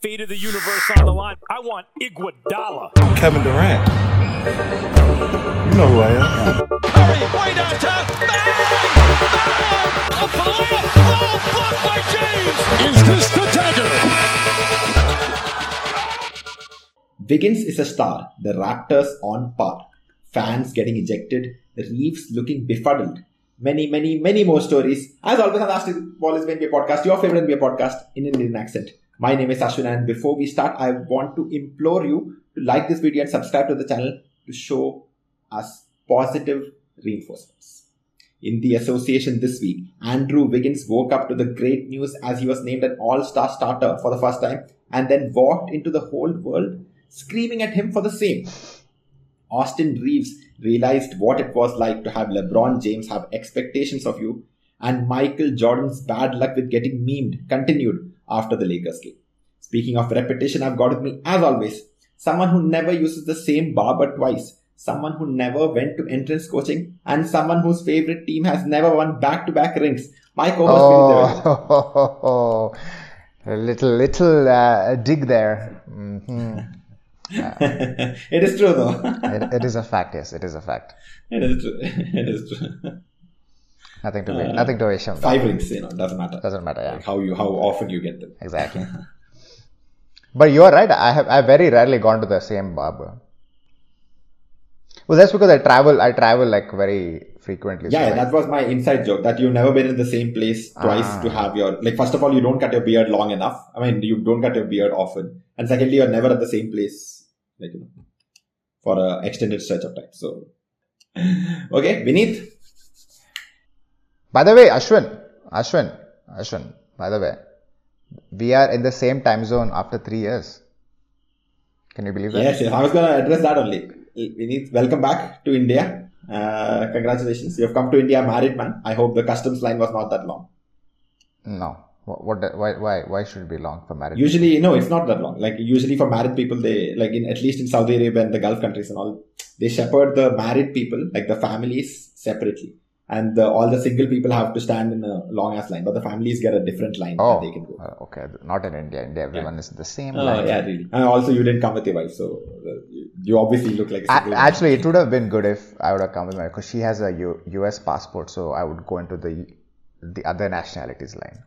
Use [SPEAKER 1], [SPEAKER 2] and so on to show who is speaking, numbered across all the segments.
[SPEAKER 1] Fate of the universe on the line. I want Iguodala.
[SPEAKER 2] Kevin Durant. You know who I am.
[SPEAKER 1] Hurry, way downtown. Bang! Bang! Up for. Oh, blocked by James. Is this the dagger?
[SPEAKER 3] Wiggins is a star. The Raptors on par. Fans getting ejected. Reeves looking befuddled. Many, many, many more stories. As always, on the Ball is NBA podcast, your favorite NBA podcast in an Indian accent. My name is Ashwin, and before we start, I want to implore you to like this video and subscribe to the channel to show us positive reinforcements. In the association this week, Andrew Wiggins woke up to the great news as he was named an all star starter for the first time and then walked into the whole world screaming at him for the same. Austin Reeves realized what it was like to have LeBron James have expectations of you, and Michael Jordan's bad luck with getting memed continued after the Lakers game. Speaking of repetition, I've got with me, as always, someone who never uses the same barber twice, someone who never went to entrance coaching, and someone whose favorite team has never won back to back rings. My co host,
[SPEAKER 4] Oh, a little little uh, dig there. hmm
[SPEAKER 3] it is true though.
[SPEAKER 4] It, it is a fact. Yes, it is a fact.
[SPEAKER 3] it is true. It is true.
[SPEAKER 4] Nothing to be nothing to be ashamed.
[SPEAKER 3] Five rings, you know, doesn't matter.
[SPEAKER 4] Doesn't matter. Yeah,
[SPEAKER 3] Like how you how often you get them.
[SPEAKER 4] exactly. but you are right. I have I very rarely gone to the same barber. Well, that's because I travel. I travel like very frequently.
[SPEAKER 3] Yeah,
[SPEAKER 4] like-
[SPEAKER 3] that was my inside joke that you've never been in the same place twice
[SPEAKER 4] Ah.
[SPEAKER 3] to have your like first of all you don't cut your beard long enough. I mean you don't cut your beard often, and secondly you're never at the same place like you know for an extended stretch of time. So okay, Vineet,
[SPEAKER 4] By the way, Ashwin, Ashwin, Ashwin. By the way, we are in the same time zone after three years. Can you believe that?
[SPEAKER 3] yes, yes, I was gonna address that only. Vineet, welcome back to India. Uh, congratulations, you have come to India married man. I hope the customs line was not that long.
[SPEAKER 4] No. What? what why? Why? Why should it be long for marriage?
[SPEAKER 3] Usually, no, it's not that long. Like usually for married people, they like in at least in Saudi Arabia and the Gulf countries and all, they shepherd the married people, like the families, separately, and the, all the single people have to stand in a long ass line. But the families get a different line
[SPEAKER 4] Oh,
[SPEAKER 3] that they can go.
[SPEAKER 4] uh, okay. Not in India. India, everyone is in the same
[SPEAKER 3] Oh,
[SPEAKER 4] line.
[SPEAKER 3] yeah, really. And also, you didn't come with your wife, so uh, you- obviously look like a
[SPEAKER 4] A-
[SPEAKER 3] single man.
[SPEAKER 4] actually, it would have been good if I would have come with my because she has a U- U.S. passport, so I would go into the the other nationalities line.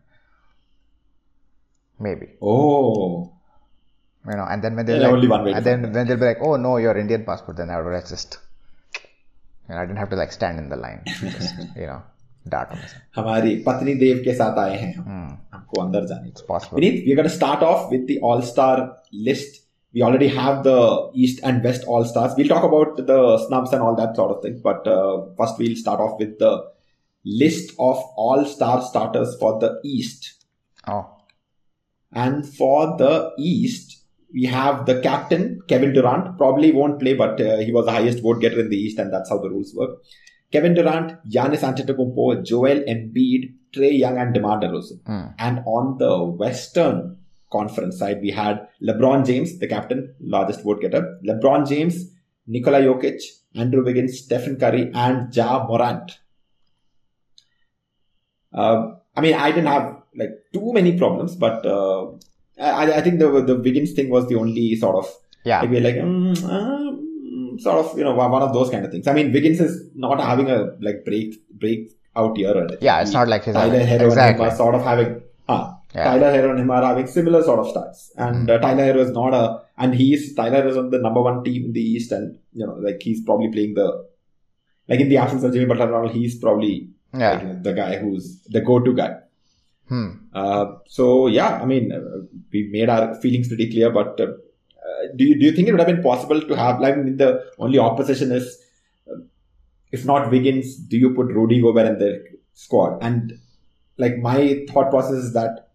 [SPEAKER 4] Maybe
[SPEAKER 3] Oh,
[SPEAKER 4] you know, and then when they
[SPEAKER 3] Yeah,
[SPEAKER 4] like,
[SPEAKER 3] only one way
[SPEAKER 4] and then when they'll be like, "Oh no, your Indian passport," then I would have just, you know, I didn't have to like stand in the line, just, you know, dart on myself.
[SPEAKER 3] हमारी पत्नी देव के साथ आए हैं हम
[SPEAKER 4] Hmm,
[SPEAKER 3] हमको अंदर जाने
[SPEAKER 4] it's possible.
[SPEAKER 3] Vineet, we're going to start off with the All Star list. We already have the East and West All Stars. We'll talk about the snubs and all that sort of thing. But uh, first, we'll start off with the list of All Star starters for the East.
[SPEAKER 4] Oh,
[SPEAKER 3] And for the East, we have the captain, Kevin Durant. Probably won't play, but uh, he was the highest vote getter in the East, and that's how the rules work. Kevin Durant, Giannis Antetokounmpo, Joel Embiid, Trae Young, and DeMar DeRozan.
[SPEAKER 4] Hmm.
[SPEAKER 3] And on the Western Conference side, we had LeBron James, the captain, largest vote getter. LeBron James, Nikola Jokic, Andrew Wiggins, Stephen Curry, and Ja Morant. Um, I mean, I didn't have like too many problems, but uh, I, I think the the Wiggins thing was the only sort of
[SPEAKER 4] yeah.
[SPEAKER 3] like we're like mm, um, sort of you know one of those kind of things. I mean, Wiggins is not having a like break break out year or anything.
[SPEAKER 4] Yeah, it's not like his
[SPEAKER 3] Tyler Herro
[SPEAKER 4] exactly.
[SPEAKER 3] and him are sort of having ah,
[SPEAKER 4] Yeah.
[SPEAKER 3] Tyler Herro and him are having similar sort of stats. And
[SPEAKER 4] Hmm.
[SPEAKER 3] uh, Tyler Herro is not a and he's Tyler is on the number one team in the East, and you know like he's probably playing the like in the absence of Jimmy Butler, he's probably
[SPEAKER 4] Yeah.
[SPEAKER 3] know, the guy who's the go-to guy.
[SPEAKER 4] Hmm.
[SPEAKER 3] Uh, so yeah, I mean, uh, we made our feelings pretty clear. But uh, do you do you think it would have been possible to have like I mean, the only opposition is uh, if not Wiggins, do you put Rudy Gobert in the squad? And like my thought process is that.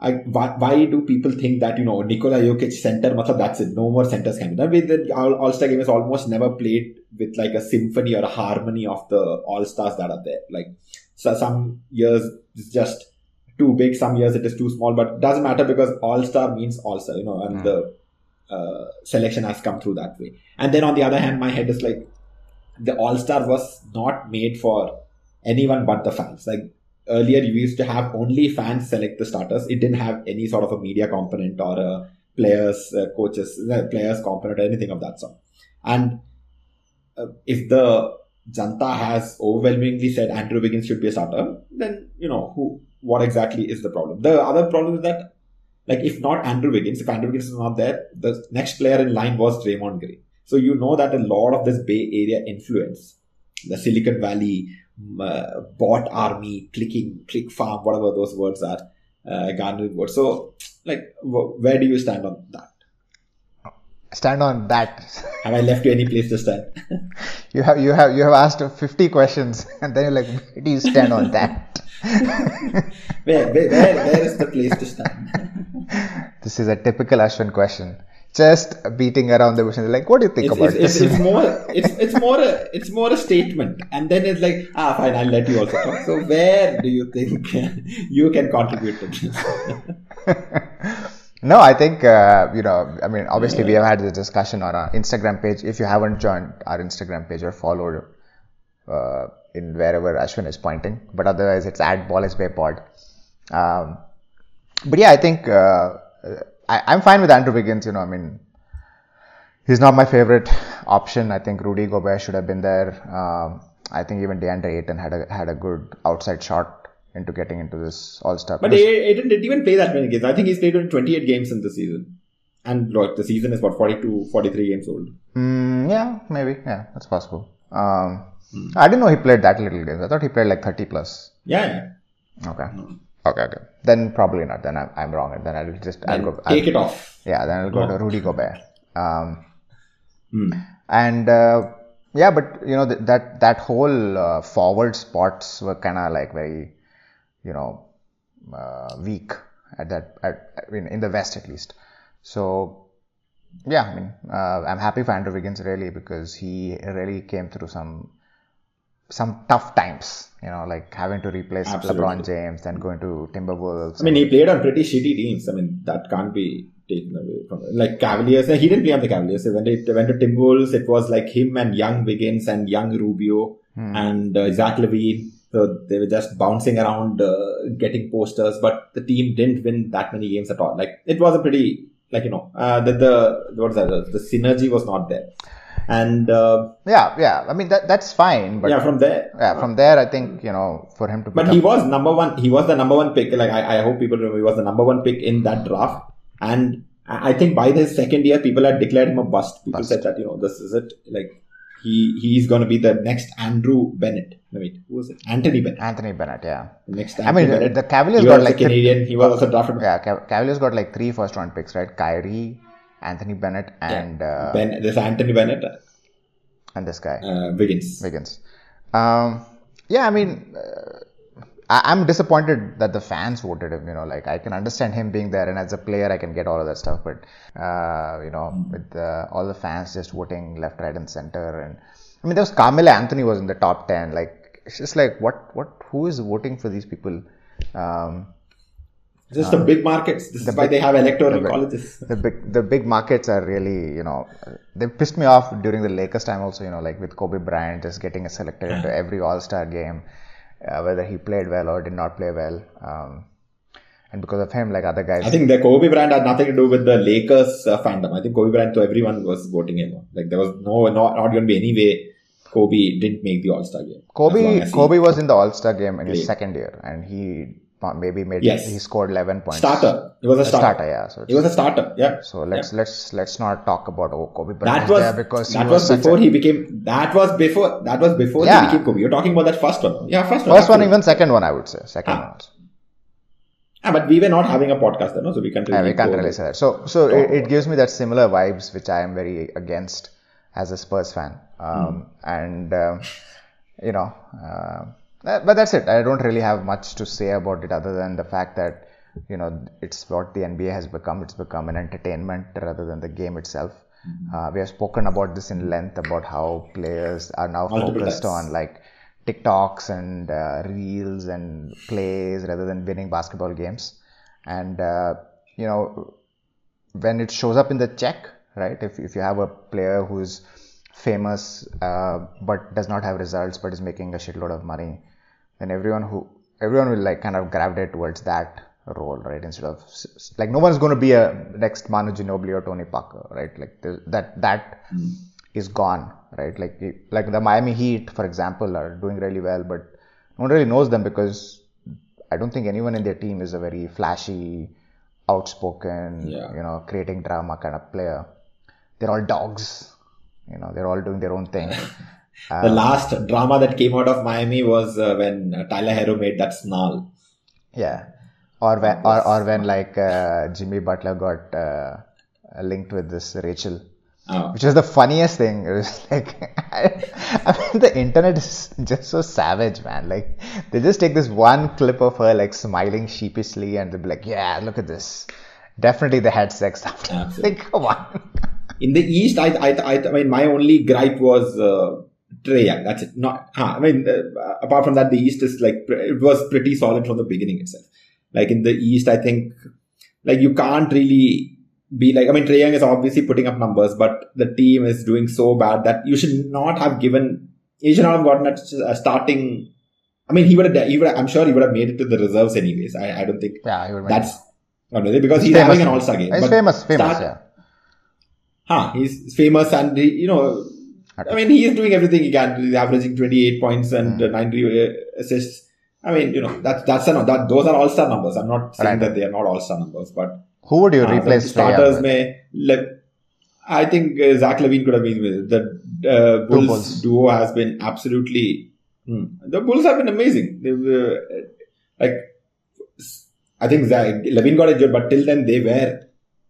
[SPEAKER 3] I, why, why do people think that you know Nikola Jokic center? matlab, that's it. No more centers can be done. The All Star game is almost never played with like a symphony or a harmony of the All Stars that are there. Like so some years it's just too big, some years it is too small, but it doesn't matter because All Star means All Star, you know, and
[SPEAKER 4] Mm.
[SPEAKER 3] the uh, selection has come through that way. And then on the other hand, my head is like the All Star was not made for anyone but the fans. Like earlier you used to have only fans select the starters. It didn't have any sort of a media component or a players, uh, coaches, uh, players component or anything of that sort. And uh, if the Janta has overwhelmingly said Andrew Wiggins should be a starter, then you know who what exactly is the problem. The other problem is that like if not Andrew Wiggins, if Andrew Wiggins is not there, the next player in line was Draymond Green. So you know that a lot of this Bay Area influence, the Silicon Valley, uh, bot army, clicking, click farm, whatever those words are, uh, garnered words. So like, where do you stand on that?
[SPEAKER 4] Stand on that.
[SPEAKER 3] Have I left you any place to stand?
[SPEAKER 4] you have you have you have asked 50 questions and then you're like, where do you stand on that?
[SPEAKER 3] where, where, where, where is the place to stand?
[SPEAKER 4] this is a typical Ashwin question. Just beating around the bush and like, what do you think
[SPEAKER 3] It's,
[SPEAKER 4] about
[SPEAKER 3] it's, it's,
[SPEAKER 4] this?
[SPEAKER 3] it's more it's it's more a it's more a statement, and then it's like ah fine, I'll let you also talk. So where do you think you can contribute to this?
[SPEAKER 4] No, I think uh, you know. I mean, obviously, we have had this discussion on our Instagram page. If you haven't joined our Instagram page or followed uh, in wherever Ashwin is pointing, but otherwise, it's at Ball is Pod. Um, but yeah, I think uh, I, I'm fine with Andrew Wiggins. You know, I mean, he's not my favorite option. I think Rudy Gobert should have been there. Um, I think even DeAndre Ayton had a had a good outside shot into getting into this All Star.
[SPEAKER 3] But Ayton didn't even play that many games. I think he's played only 28 games in the season. And like the season is about 42, 43 games old.
[SPEAKER 4] Mm, yeah, maybe. Yeah, that's possible. Um, I didn't know he played that little games. I thought he played like 30 plus.
[SPEAKER 3] Yeah, yeah.
[SPEAKER 4] Okay. Okay, okay. Then probably not. Then I'm, I'm wrong. Then I'll just I'll
[SPEAKER 3] And
[SPEAKER 4] go. I'll,
[SPEAKER 3] take it off.
[SPEAKER 4] Yeah, then I'll go to Rudy Gobert. Um,
[SPEAKER 3] Hmm.
[SPEAKER 4] and uh, yeah, but you know th- that that whole uh, forward spots were kind of like very, you know, uh, weak at that at, I mean, in the West at least. So yeah, I mean, uh, I'm happy for Andrew Wiggins really because he really came through some some tough times. You know, like having to replace
[SPEAKER 3] Absolutely.
[SPEAKER 4] LeBron James, then going to Timberwolves.
[SPEAKER 3] I mean, he played on pretty shitty teams. I mean, that can't be taken away from Like Cavaliers, he didn't play on the Cavaliers. When they went to Timberwolves, it was like him and young Wiggins and young Rubio
[SPEAKER 4] Hmm.
[SPEAKER 3] and uh, Zach LaVine. So they were just bouncing around, uh, getting posters, but the team didn't win that many games at all. Like it was a pretty, like you know, uh, the the what is that? The synergy was not there, and uh,
[SPEAKER 4] yeah, yeah. I mean that that's fine, but
[SPEAKER 3] yeah, from there,
[SPEAKER 4] yeah, from there, I think you know for him to.
[SPEAKER 3] But he was number one. He was the number one pick. Like I, I hope people remember, he was the number one pick in that draft. And I I think by the second year, people had declared him a bust. People
[SPEAKER 4] Bust.
[SPEAKER 3] said that you know this is it. Like he he's going to be the next Andrew Bennett. No, wait, who was it? Anthony Bennett.
[SPEAKER 4] Anthony Bennett, yeah.
[SPEAKER 3] The next.
[SPEAKER 4] I mean,
[SPEAKER 3] Bennett.
[SPEAKER 4] the Cavaliers
[SPEAKER 3] he
[SPEAKER 4] got
[SPEAKER 3] was
[SPEAKER 4] like
[SPEAKER 3] a Canadian. He was also drafted.
[SPEAKER 4] Yeah, Cav- Cavaliers got like three first round picks, right? Kyrie, Anthony Bennett, and uh,
[SPEAKER 3] Ben, this Anthony Bennett,
[SPEAKER 4] and this guy
[SPEAKER 3] uh, Wiggins.
[SPEAKER 4] Wiggins. Um, yeah, I mean, uh, I, I'm disappointed that the fans voted him. You know, like I can understand him being there, and as a player, I can get all of that stuff. But uh, you know, with uh, all the fans just voting left, right, and center, and I mean, there was Carmelo Anthony was in the top ten. Like, it's just like what, what, who is voting for these people? Um,
[SPEAKER 3] Just the big markets. This
[SPEAKER 4] the
[SPEAKER 3] is why
[SPEAKER 4] big-
[SPEAKER 3] they have electoral
[SPEAKER 4] the big-
[SPEAKER 3] colleges.
[SPEAKER 4] the big the big markets are really you know they pissed me off during the Lakers time also you know like with Kobe Bryant just getting selected into every All Star game uh, whether he played well or did not play well um, and because of him like other guys
[SPEAKER 3] I think the Kobe Bryant had nothing to do with the Lakers uh, fandom. I think Kobe Bryant, so everyone was voting him. Like there was no, not, not going to be any way Kobe didn't make the All Star game.
[SPEAKER 4] Kobe Kobe was in the All Star game in his second year and he maybe made
[SPEAKER 3] Yes.
[SPEAKER 4] he scored 11 points
[SPEAKER 3] starter. It was a
[SPEAKER 4] A
[SPEAKER 3] starter.
[SPEAKER 4] starter yeah so
[SPEAKER 3] It was a starter. Yeah.
[SPEAKER 4] so let's let's let's not talk about oh Kobe Bryant
[SPEAKER 3] That was
[SPEAKER 4] because he
[SPEAKER 3] that
[SPEAKER 4] was,
[SPEAKER 3] was, before
[SPEAKER 4] a,
[SPEAKER 3] he became. That was before. That was before
[SPEAKER 4] Yeah.
[SPEAKER 3] he became Kobe. You're talking about that first one. Yeah, first one.
[SPEAKER 4] first one even second one I would say second
[SPEAKER 3] Ah.
[SPEAKER 4] one also.
[SPEAKER 3] Ah, but we were not having a podcast then, no? so we can't really.
[SPEAKER 4] Yeah, we can't really say that. So, so it, it gives me that similar vibes, which I am very against as a Spurs fan. Um, And um, you know, uh, but that's it. I don't really have much to say about it other than the fact that you know it's what the NBA has become. It's become an entertainment rather than the game itself. Uh, we have spoken about this in length about how players are now
[SPEAKER 3] Multiple
[SPEAKER 4] focused on like TikToks and uh, reels and plays rather than winning basketball games. And uh, you know, when it shows up in the check, right? If if you have a player who's famous uh, but does not have results but is making a shitload of money, then everyone who everyone will like kind of gravitate towards that role, right? Instead of like no one's going to be a next Manu Ginobili or Tony Parker, right? Like that that hmm. is gone, right? Like like the Miami Heat, for example, are doing really well, but no one really knows them because I don't think anyone in their team is a very flashy, outspoken,
[SPEAKER 3] Yeah.
[SPEAKER 4] you know, creating drama kind of player. They're all dogs, you know. They're all doing their own thing.
[SPEAKER 3] the last drama that came out of Miami was uh, when uh, Tyler Herro made that snarl.
[SPEAKER 4] Yeah. Or when, or, or when like uh, Jimmy Butler got uh, linked with this Rachel,
[SPEAKER 3] Oh.
[SPEAKER 4] which was the funniest thing. It was like, I, mean, the internet is just so savage, man. Like, they just take this one clip of her like smiling sheepishly and they'll be like, yeah, look at this. Definitely they had sex after.
[SPEAKER 3] Absolutely.
[SPEAKER 4] Like, come on.
[SPEAKER 3] In the East, I, I, I, I mean, my only gripe was Trae Young. That's it. Not, huh, I mean, uh, apart from that, the East is like it was pretty solid from the beginning itself. Like in the East, I think like you can't really be like. I mean, Trae Young is obviously putting up numbers, but the team is doing so bad that you should not have given. You should not have gotten a starting. I mean, he would have. He would. I'm sure he would have made it to the reserves anyways. I, I don't think
[SPEAKER 4] Yeah, he would
[SPEAKER 3] that's. No, no, because he's
[SPEAKER 4] Famous.
[SPEAKER 3] having an All-Star game.
[SPEAKER 4] He's famous, famous,
[SPEAKER 3] start-
[SPEAKER 4] yeah.
[SPEAKER 3] Huh, he's famous and he, you know, I mean, he is doing everything he can. He's averaging 28 points and uh, 90 uh, assists. I mean, you know, that, that's a, that, those are all star numbers. I'm not saying
[SPEAKER 4] Right.
[SPEAKER 3] that they are not all star numbers, but
[SPEAKER 4] Who would you
[SPEAKER 3] uh,
[SPEAKER 4] replace
[SPEAKER 3] the starters may. Le- I think uh, Zach LaVine could have been with the uh, Bulls,
[SPEAKER 4] Bulls.
[SPEAKER 3] duo has been absolutely. Hmm, the Bulls have been amazing. They were uh, like, I think Zach, LaVine got injured, but till then they were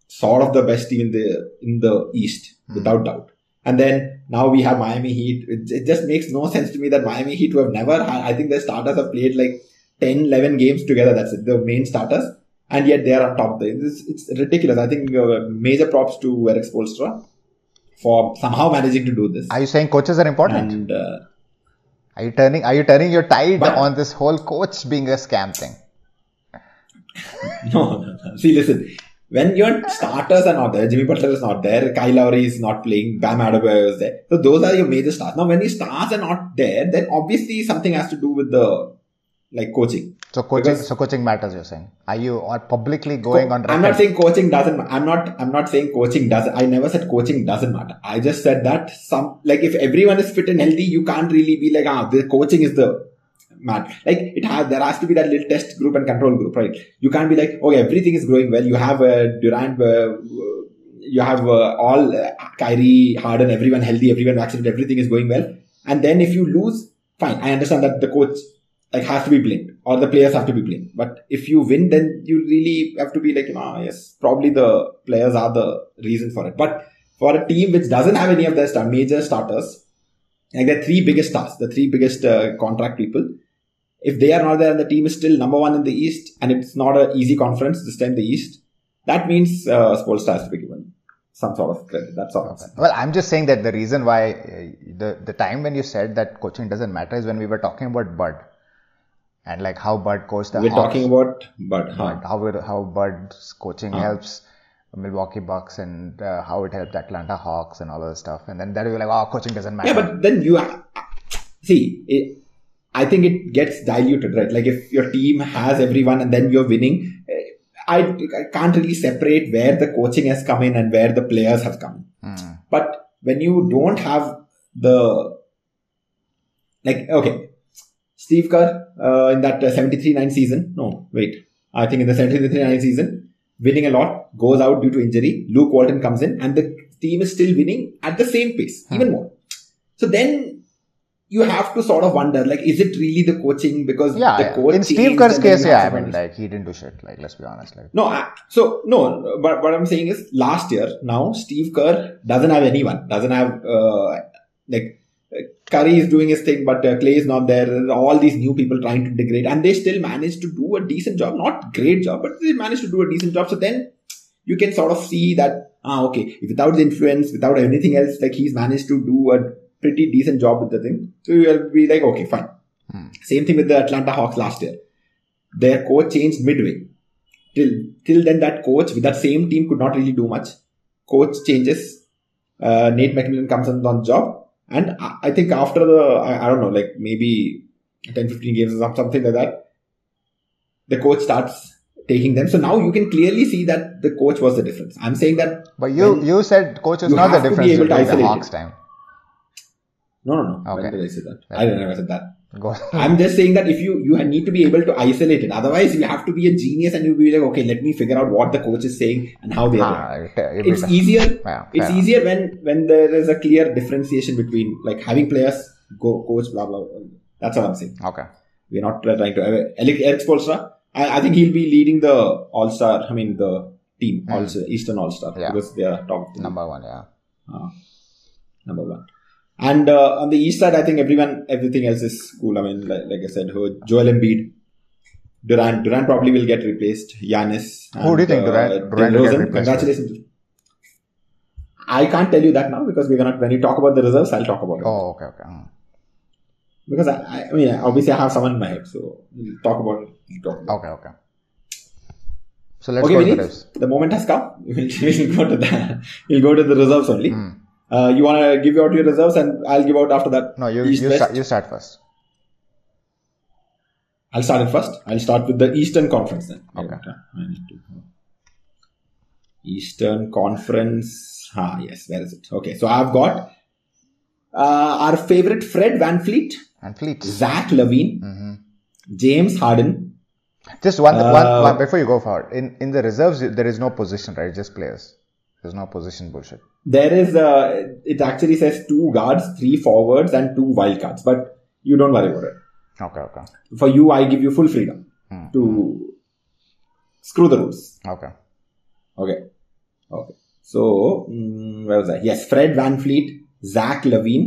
[SPEAKER 3] sort of the best team in the in the East,
[SPEAKER 4] Hmm.
[SPEAKER 3] without doubt. And then now we have Miami Heat. It, just makes no sense to me that Miami Heat, who have never had, I think their starters have played like 10, 11 games together. That's it, the main starters. And yet they are on top. It's, it's ridiculous. I think uh, major props to Eric Spoelstra for somehow managing to do this.
[SPEAKER 4] Are you saying coaches are important?
[SPEAKER 3] and uh,
[SPEAKER 4] Are you turning Are you turning your tide
[SPEAKER 3] But-
[SPEAKER 4] on this whole coach being a scam thing?
[SPEAKER 3] No, no, no. See, listen. When your starters are not there, Jimmy Butler is not there, Kyle Lowry is not playing, Bam Adebayo is there. So those are your major stars. Now, when your stars are not there, then obviously something has to do with the like coaching.
[SPEAKER 4] So coaching,
[SPEAKER 3] Because-
[SPEAKER 4] so coaching matters. You're saying? Are you are publicly going on record?
[SPEAKER 3] I'm not saying coaching doesn't. I'm not. I'm not saying coaching doesn't. I never said coaching doesn't matter. I just said that some like if everyone is fit and healthy, you can't really be like ah the coaching is the matter. Like it has there has to be that little test group and control group, right? You can't be like okay everything is going well. You have a Durant. Uh, you have uh, all uh, Kyrie, Harden, everyone healthy, everyone vaccinated, everything is going well. And then if you lose, fine. I understand that the coach like has to be blamed or the players have to be blamed. But if you win, then you really have to be like, ah, yes, probably the players are the reason for it. But for a team which doesn't have any of their major starters, like the three biggest stars, the three biggest uh, contract people, if they are not there and the team is still number one in the East and it's not an easy conference this time, the East, that means uh, Spoelstra has to be given some sort of credit. That's all. I'm.
[SPEAKER 4] Well, I'm just saying that the reason why uh, the the time when you said that coaching doesn't matter is when we were talking about Bud and like how Bud coached the
[SPEAKER 3] We're
[SPEAKER 4] Hawks.
[SPEAKER 3] talking about, but huh.
[SPEAKER 4] How how Bud's coaching helps Milwaukee Bucks and uh, how it helped Atlanta Hawks and all of that stuff. And then that we were like, oh, coaching doesn't matter.
[SPEAKER 3] Yeah, but then you see. It, I think it gets diluted, right? Like if your team has everyone and then you're winning, eh, I, I can't really separate where the coaching has come in and where the players have come.
[SPEAKER 4] Hmm.
[SPEAKER 3] But when you don't have the like, okay, Steve Kerr uh, in that 73-9 season. No, wait. I think in the 73-9 season, winning a lot, goes out due to injury. Luke Walton comes in and the team is still winning at the same pace, even more. So then you have to sort of wonder, like, is it really the coaching? Because
[SPEAKER 4] yeah,
[SPEAKER 3] the
[SPEAKER 4] yeah.
[SPEAKER 3] coach
[SPEAKER 4] in Steve Kerr's case, yeah, I mean, like he didn't do shit. Like, let's be honest. Like,
[SPEAKER 3] No, I, so no, but what I'm saying is last year now Steve Kerr doesn't have anyone, doesn't have uh, like Curry is doing his thing, but uh, Clay is not there. All these new people trying to integrate, and they still manage to do a decent job, not great job, but they manage to do a decent job. So then you can sort of see that ah okay, without the influence, without anything else, like he's managed to do a pretty decent job with the thing. So you'll be like okay, fine. Same thing with the Atlanta Hawks last year. Their coach changed midway till till then that coach with that same team could not really do much. Coach changes. Uh, Nate McMillan comes on on job, and I, think after the I, I don't know like maybe 10, 15 games or something like that, the coach starts taking them. So now you can clearly see that the coach was the difference. I'm saying that.
[SPEAKER 4] But you you said coach is not the
[SPEAKER 3] have to be
[SPEAKER 4] difference
[SPEAKER 3] able to
[SPEAKER 4] during the Hawks
[SPEAKER 3] it.
[SPEAKER 4] time.
[SPEAKER 3] No, no, no.
[SPEAKER 4] Okay.
[SPEAKER 3] When did I say that? I never said that. I'm just saying that if you you need to be able to isolate it. Otherwise, you have to be a genius and you'll be like, okay, let me figure out what the coach is saying and how they are.
[SPEAKER 4] Ah, it
[SPEAKER 3] it's easier.
[SPEAKER 4] Yeah,
[SPEAKER 3] it's
[SPEAKER 4] fair
[SPEAKER 3] easier when when there is a clear differentiation between like having players go coach blah blah. blah. That's what I'm saying.
[SPEAKER 4] Okay.
[SPEAKER 3] We're not trying to. Eric, Eric Spoelstra, I, I think he'll be leading the All Star. I mean the team, also Eastern All Star.
[SPEAKER 4] Yeah.
[SPEAKER 3] because they are top.
[SPEAKER 4] Number one, yeah.
[SPEAKER 3] Uh, number one. And uh, on the east side, I think everyone, everything else is cool. I mean, like, like I said, Joel Embiid, Durant. Durant probably will get replaced. Giannis.
[SPEAKER 4] Who do you think Durant- Durant will get replaced
[SPEAKER 3] Congratulations. I can't tell you that now because we're gonna. When you talk about the reserves, I'll talk about it.
[SPEAKER 4] Oh, okay, okay. Hmm.
[SPEAKER 3] Because I, I, mean, obviously, I have someone in my head, so we'll talk about it. We'll talk about.
[SPEAKER 4] Okay, okay. So let's
[SPEAKER 3] okay,
[SPEAKER 4] go to the
[SPEAKER 3] the moment has come. We'll, we'll go to the. We'll go to the reserves only.
[SPEAKER 4] Hmm.
[SPEAKER 3] Uh, you want to give out your reserves, and I'll give out after that.
[SPEAKER 4] No, you
[SPEAKER 3] East,
[SPEAKER 4] you start, you start first.
[SPEAKER 3] I'll start it first. I'll start with the Eastern Conference then.
[SPEAKER 4] Okay.
[SPEAKER 3] I need to. Eastern Conference. Ah, yes. Where is it? Okay. So I've got uh, our favorite Fred VanVleet,
[SPEAKER 4] And Fleet.
[SPEAKER 3] Zach LaVine,
[SPEAKER 4] hmm
[SPEAKER 3] James Harden.
[SPEAKER 4] Just one,
[SPEAKER 3] Uh,
[SPEAKER 4] one, one before you go forward. In in the reserves, there is no position, right? Just players. There's no position bullshit.
[SPEAKER 3] There is, uh, it actually says two guards, three forwards, and two wildcards. But you don't worry about it.
[SPEAKER 4] Okay, okay,
[SPEAKER 3] For you, I give you full freedom
[SPEAKER 4] Hmm.
[SPEAKER 3] to screw the rules.
[SPEAKER 4] okay.
[SPEAKER 3] Okay. Okay. So, mm, where was I? Yes, Fred VanVleet, Zach LaVine,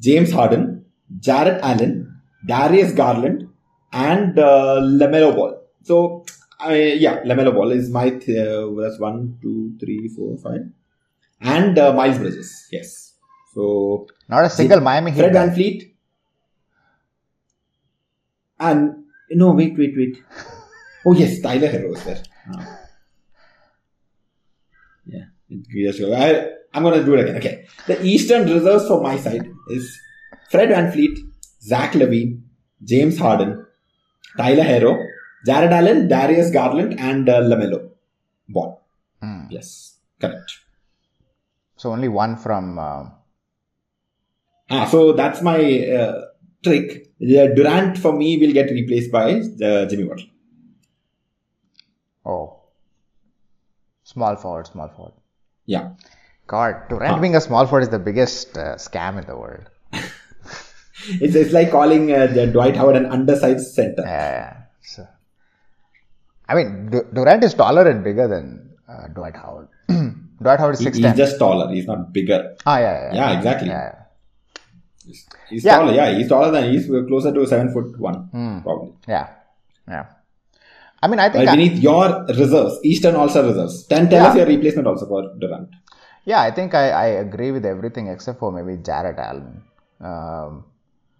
[SPEAKER 3] James Harden, Jarrett Allen, Darius Garland, and uh, LaMelo Ball. So, I yeah, LaMelo Ball is my, th- uh, that's one, two, three, four, five. And uh, Miles Bridges. Yes. So,
[SPEAKER 4] Not a single Miami Heat.
[SPEAKER 3] Fred. VanVleet. And no, wait, wait, wait. Oh yes, Tyler Herro was there. Ah. Yeah, it- just go. I, I'm gonna do it again. Okay, the Eastern reserves for my side is Fred VanVleet, Zach LaVine, James Harden, Tyler Hero, Jarrett Allen, Darius Garland, and uh, Lamelo Ball.
[SPEAKER 4] Hmm.
[SPEAKER 3] Yes, correct.
[SPEAKER 4] So only one from. Uh,
[SPEAKER 3] Ah, so that's my uh, trick. Yeah, Durant for me will get replaced by uh, Jimmy Butler.
[SPEAKER 4] oh, small forward, small forward.
[SPEAKER 3] Yeah.
[SPEAKER 4] God, Durant being a small forward is the biggest uh, scam in the world.
[SPEAKER 3] It's, it's like calling uh, Dwight Howard an undersized center.
[SPEAKER 4] Yeah, yeah. So, I mean, Du- Durant is taller and bigger than uh, Dwight Howard. Dwight Howard is six
[SPEAKER 3] he's just taller. He's not bigger.
[SPEAKER 4] ah, yeah, yeah,
[SPEAKER 3] Yeah, exactly.
[SPEAKER 4] Yeah,
[SPEAKER 3] He's
[SPEAKER 4] Yeah.
[SPEAKER 3] taller. Yeah, he's taller than he's closer to seven foot one,
[SPEAKER 4] Hmm.
[SPEAKER 3] probably.
[SPEAKER 4] yeah, yeah. I mean, I think.
[SPEAKER 3] Right,
[SPEAKER 4] I-
[SPEAKER 3] beneath your reserves, Eastern also reserves. Then tell
[SPEAKER 4] Yeah.
[SPEAKER 3] us your replacement also for Durant.
[SPEAKER 4] yeah, I think I, I agree with everything except for maybe Jarrett Allen. Um,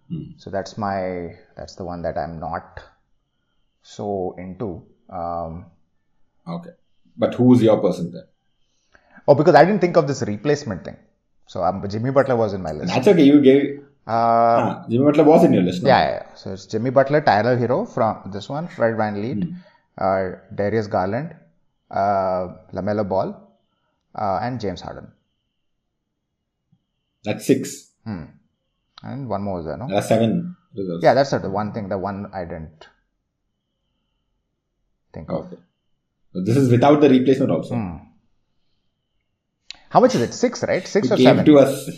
[SPEAKER 3] Hmm.
[SPEAKER 4] So that's my that's the one that I'm not so into. Um,
[SPEAKER 3] Okay. But who's your person then?
[SPEAKER 4] oh, because I didn't think of this replacement thing. So um, Jimmy Butler was in my list.
[SPEAKER 3] That's okay. You gave.
[SPEAKER 4] Uh,
[SPEAKER 3] ah, Jimmy Butler was in your list. no?
[SPEAKER 4] Yeah, yeah. So it's Jimmy Butler, Tyler Herro from this one, Fred VanVleet,
[SPEAKER 3] Hmm.
[SPEAKER 4] uh, Darius Garland, uh, Lamelo Ball, uh, and James Harden.
[SPEAKER 3] That's six.
[SPEAKER 4] Hmm. And one more was there, no?
[SPEAKER 3] Are seven reserves.
[SPEAKER 4] Yeah, that's the one thing. The one I didn't think of.
[SPEAKER 3] Okay. So this is without the replacement also.
[SPEAKER 4] Hmm. How much is it? Six, right? Six
[SPEAKER 3] He
[SPEAKER 4] or seven?
[SPEAKER 3] to us.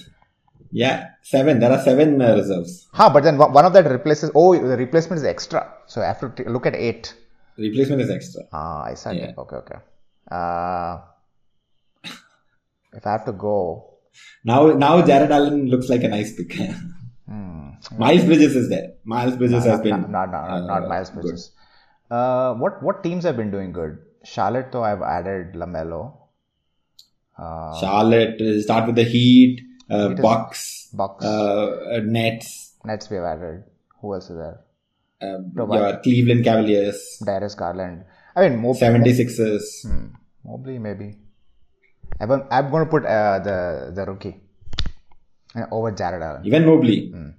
[SPEAKER 3] Yeah, seven. There are seven uh, reserves.
[SPEAKER 4] Huh, but then one of that replaces. Oh, the replacement is extra. So I have to t- look at eight.
[SPEAKER 3] Replacement is extra.
[SPEAKER 4] Ah, I see.
[SPEAKER 3] Yeah.
[SPEAKER 4] Okay, okay. Uh, if I have to go,
[SPEAKER 3] Now, now Jarrett Allen looks like a nice pick.
[SPEAKER 4] hmm,
[SPEAKER 3] Miles Bridges is there. Miles Bridges has
[SPEAKER 4] not,
[SPEAKER 3] been
[SPEAKER 4] not, not, not, not
[SPEAKER 3] uh,
[SPEAKER 4] Miles
[SPEAKER 3] good.
[SPEAKER 4] Uh, what what teams have been doing good? Charlotte, though, I've added Lamelo. Uh,
[SPEAKER 3] Charlotte. uh, Start with the Heat, uh,
[SPEAKER 4] Heat
[SPEAKER 3] Bucks,
[SPEAKER 4] Bucks,
[SPEAKER 3] uh, uh, Nets,
[SPEAKER 4] Nets, we have added. Who else is there?
[SPEAKER 3] um, Cleveland Cavaliers,
[SPEAKER 4] Darius Garland. I mean, Mobley.
[SPEAKER 3] 76ers.
[SPEAKER 4] Hmm, Mobley, maybe. I'm, I'm going to put uh, the the rookie uh, over Jarrett Allen.
[SPEAKER 3] Even Mobley.
[SPEAKER 4] Hmm.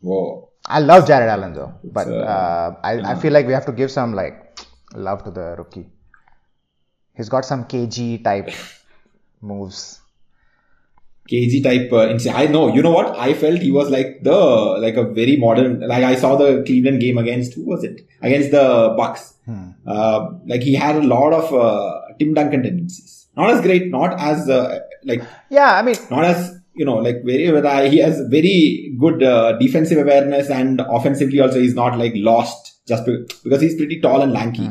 [SPEAKER 3] Whoa.
[SPEAKER 4] I love Jarrett Allen though, but
[SPEAKER 3] uh,
[SPEAKER 4] uh, I, I feel like we have to give some like love to the rookie. He's got some KG type moves.
[SPEAKER 3] KG type. Uh. I know. You know what? I felt he was like the like a very modern. Like I saw the Cleveland game against who was it? Against the Bucks. Uh, like he had a lot of uh, Tim Duncan tendencies. Not as great. Not as uh, like
[SPEAKER 4] Yeah, I mean,
[SPEAKER 3] not as you know like very he has very good uh, defensive awareness and offensively also he's not like lost just because he's pretty tall and lanky.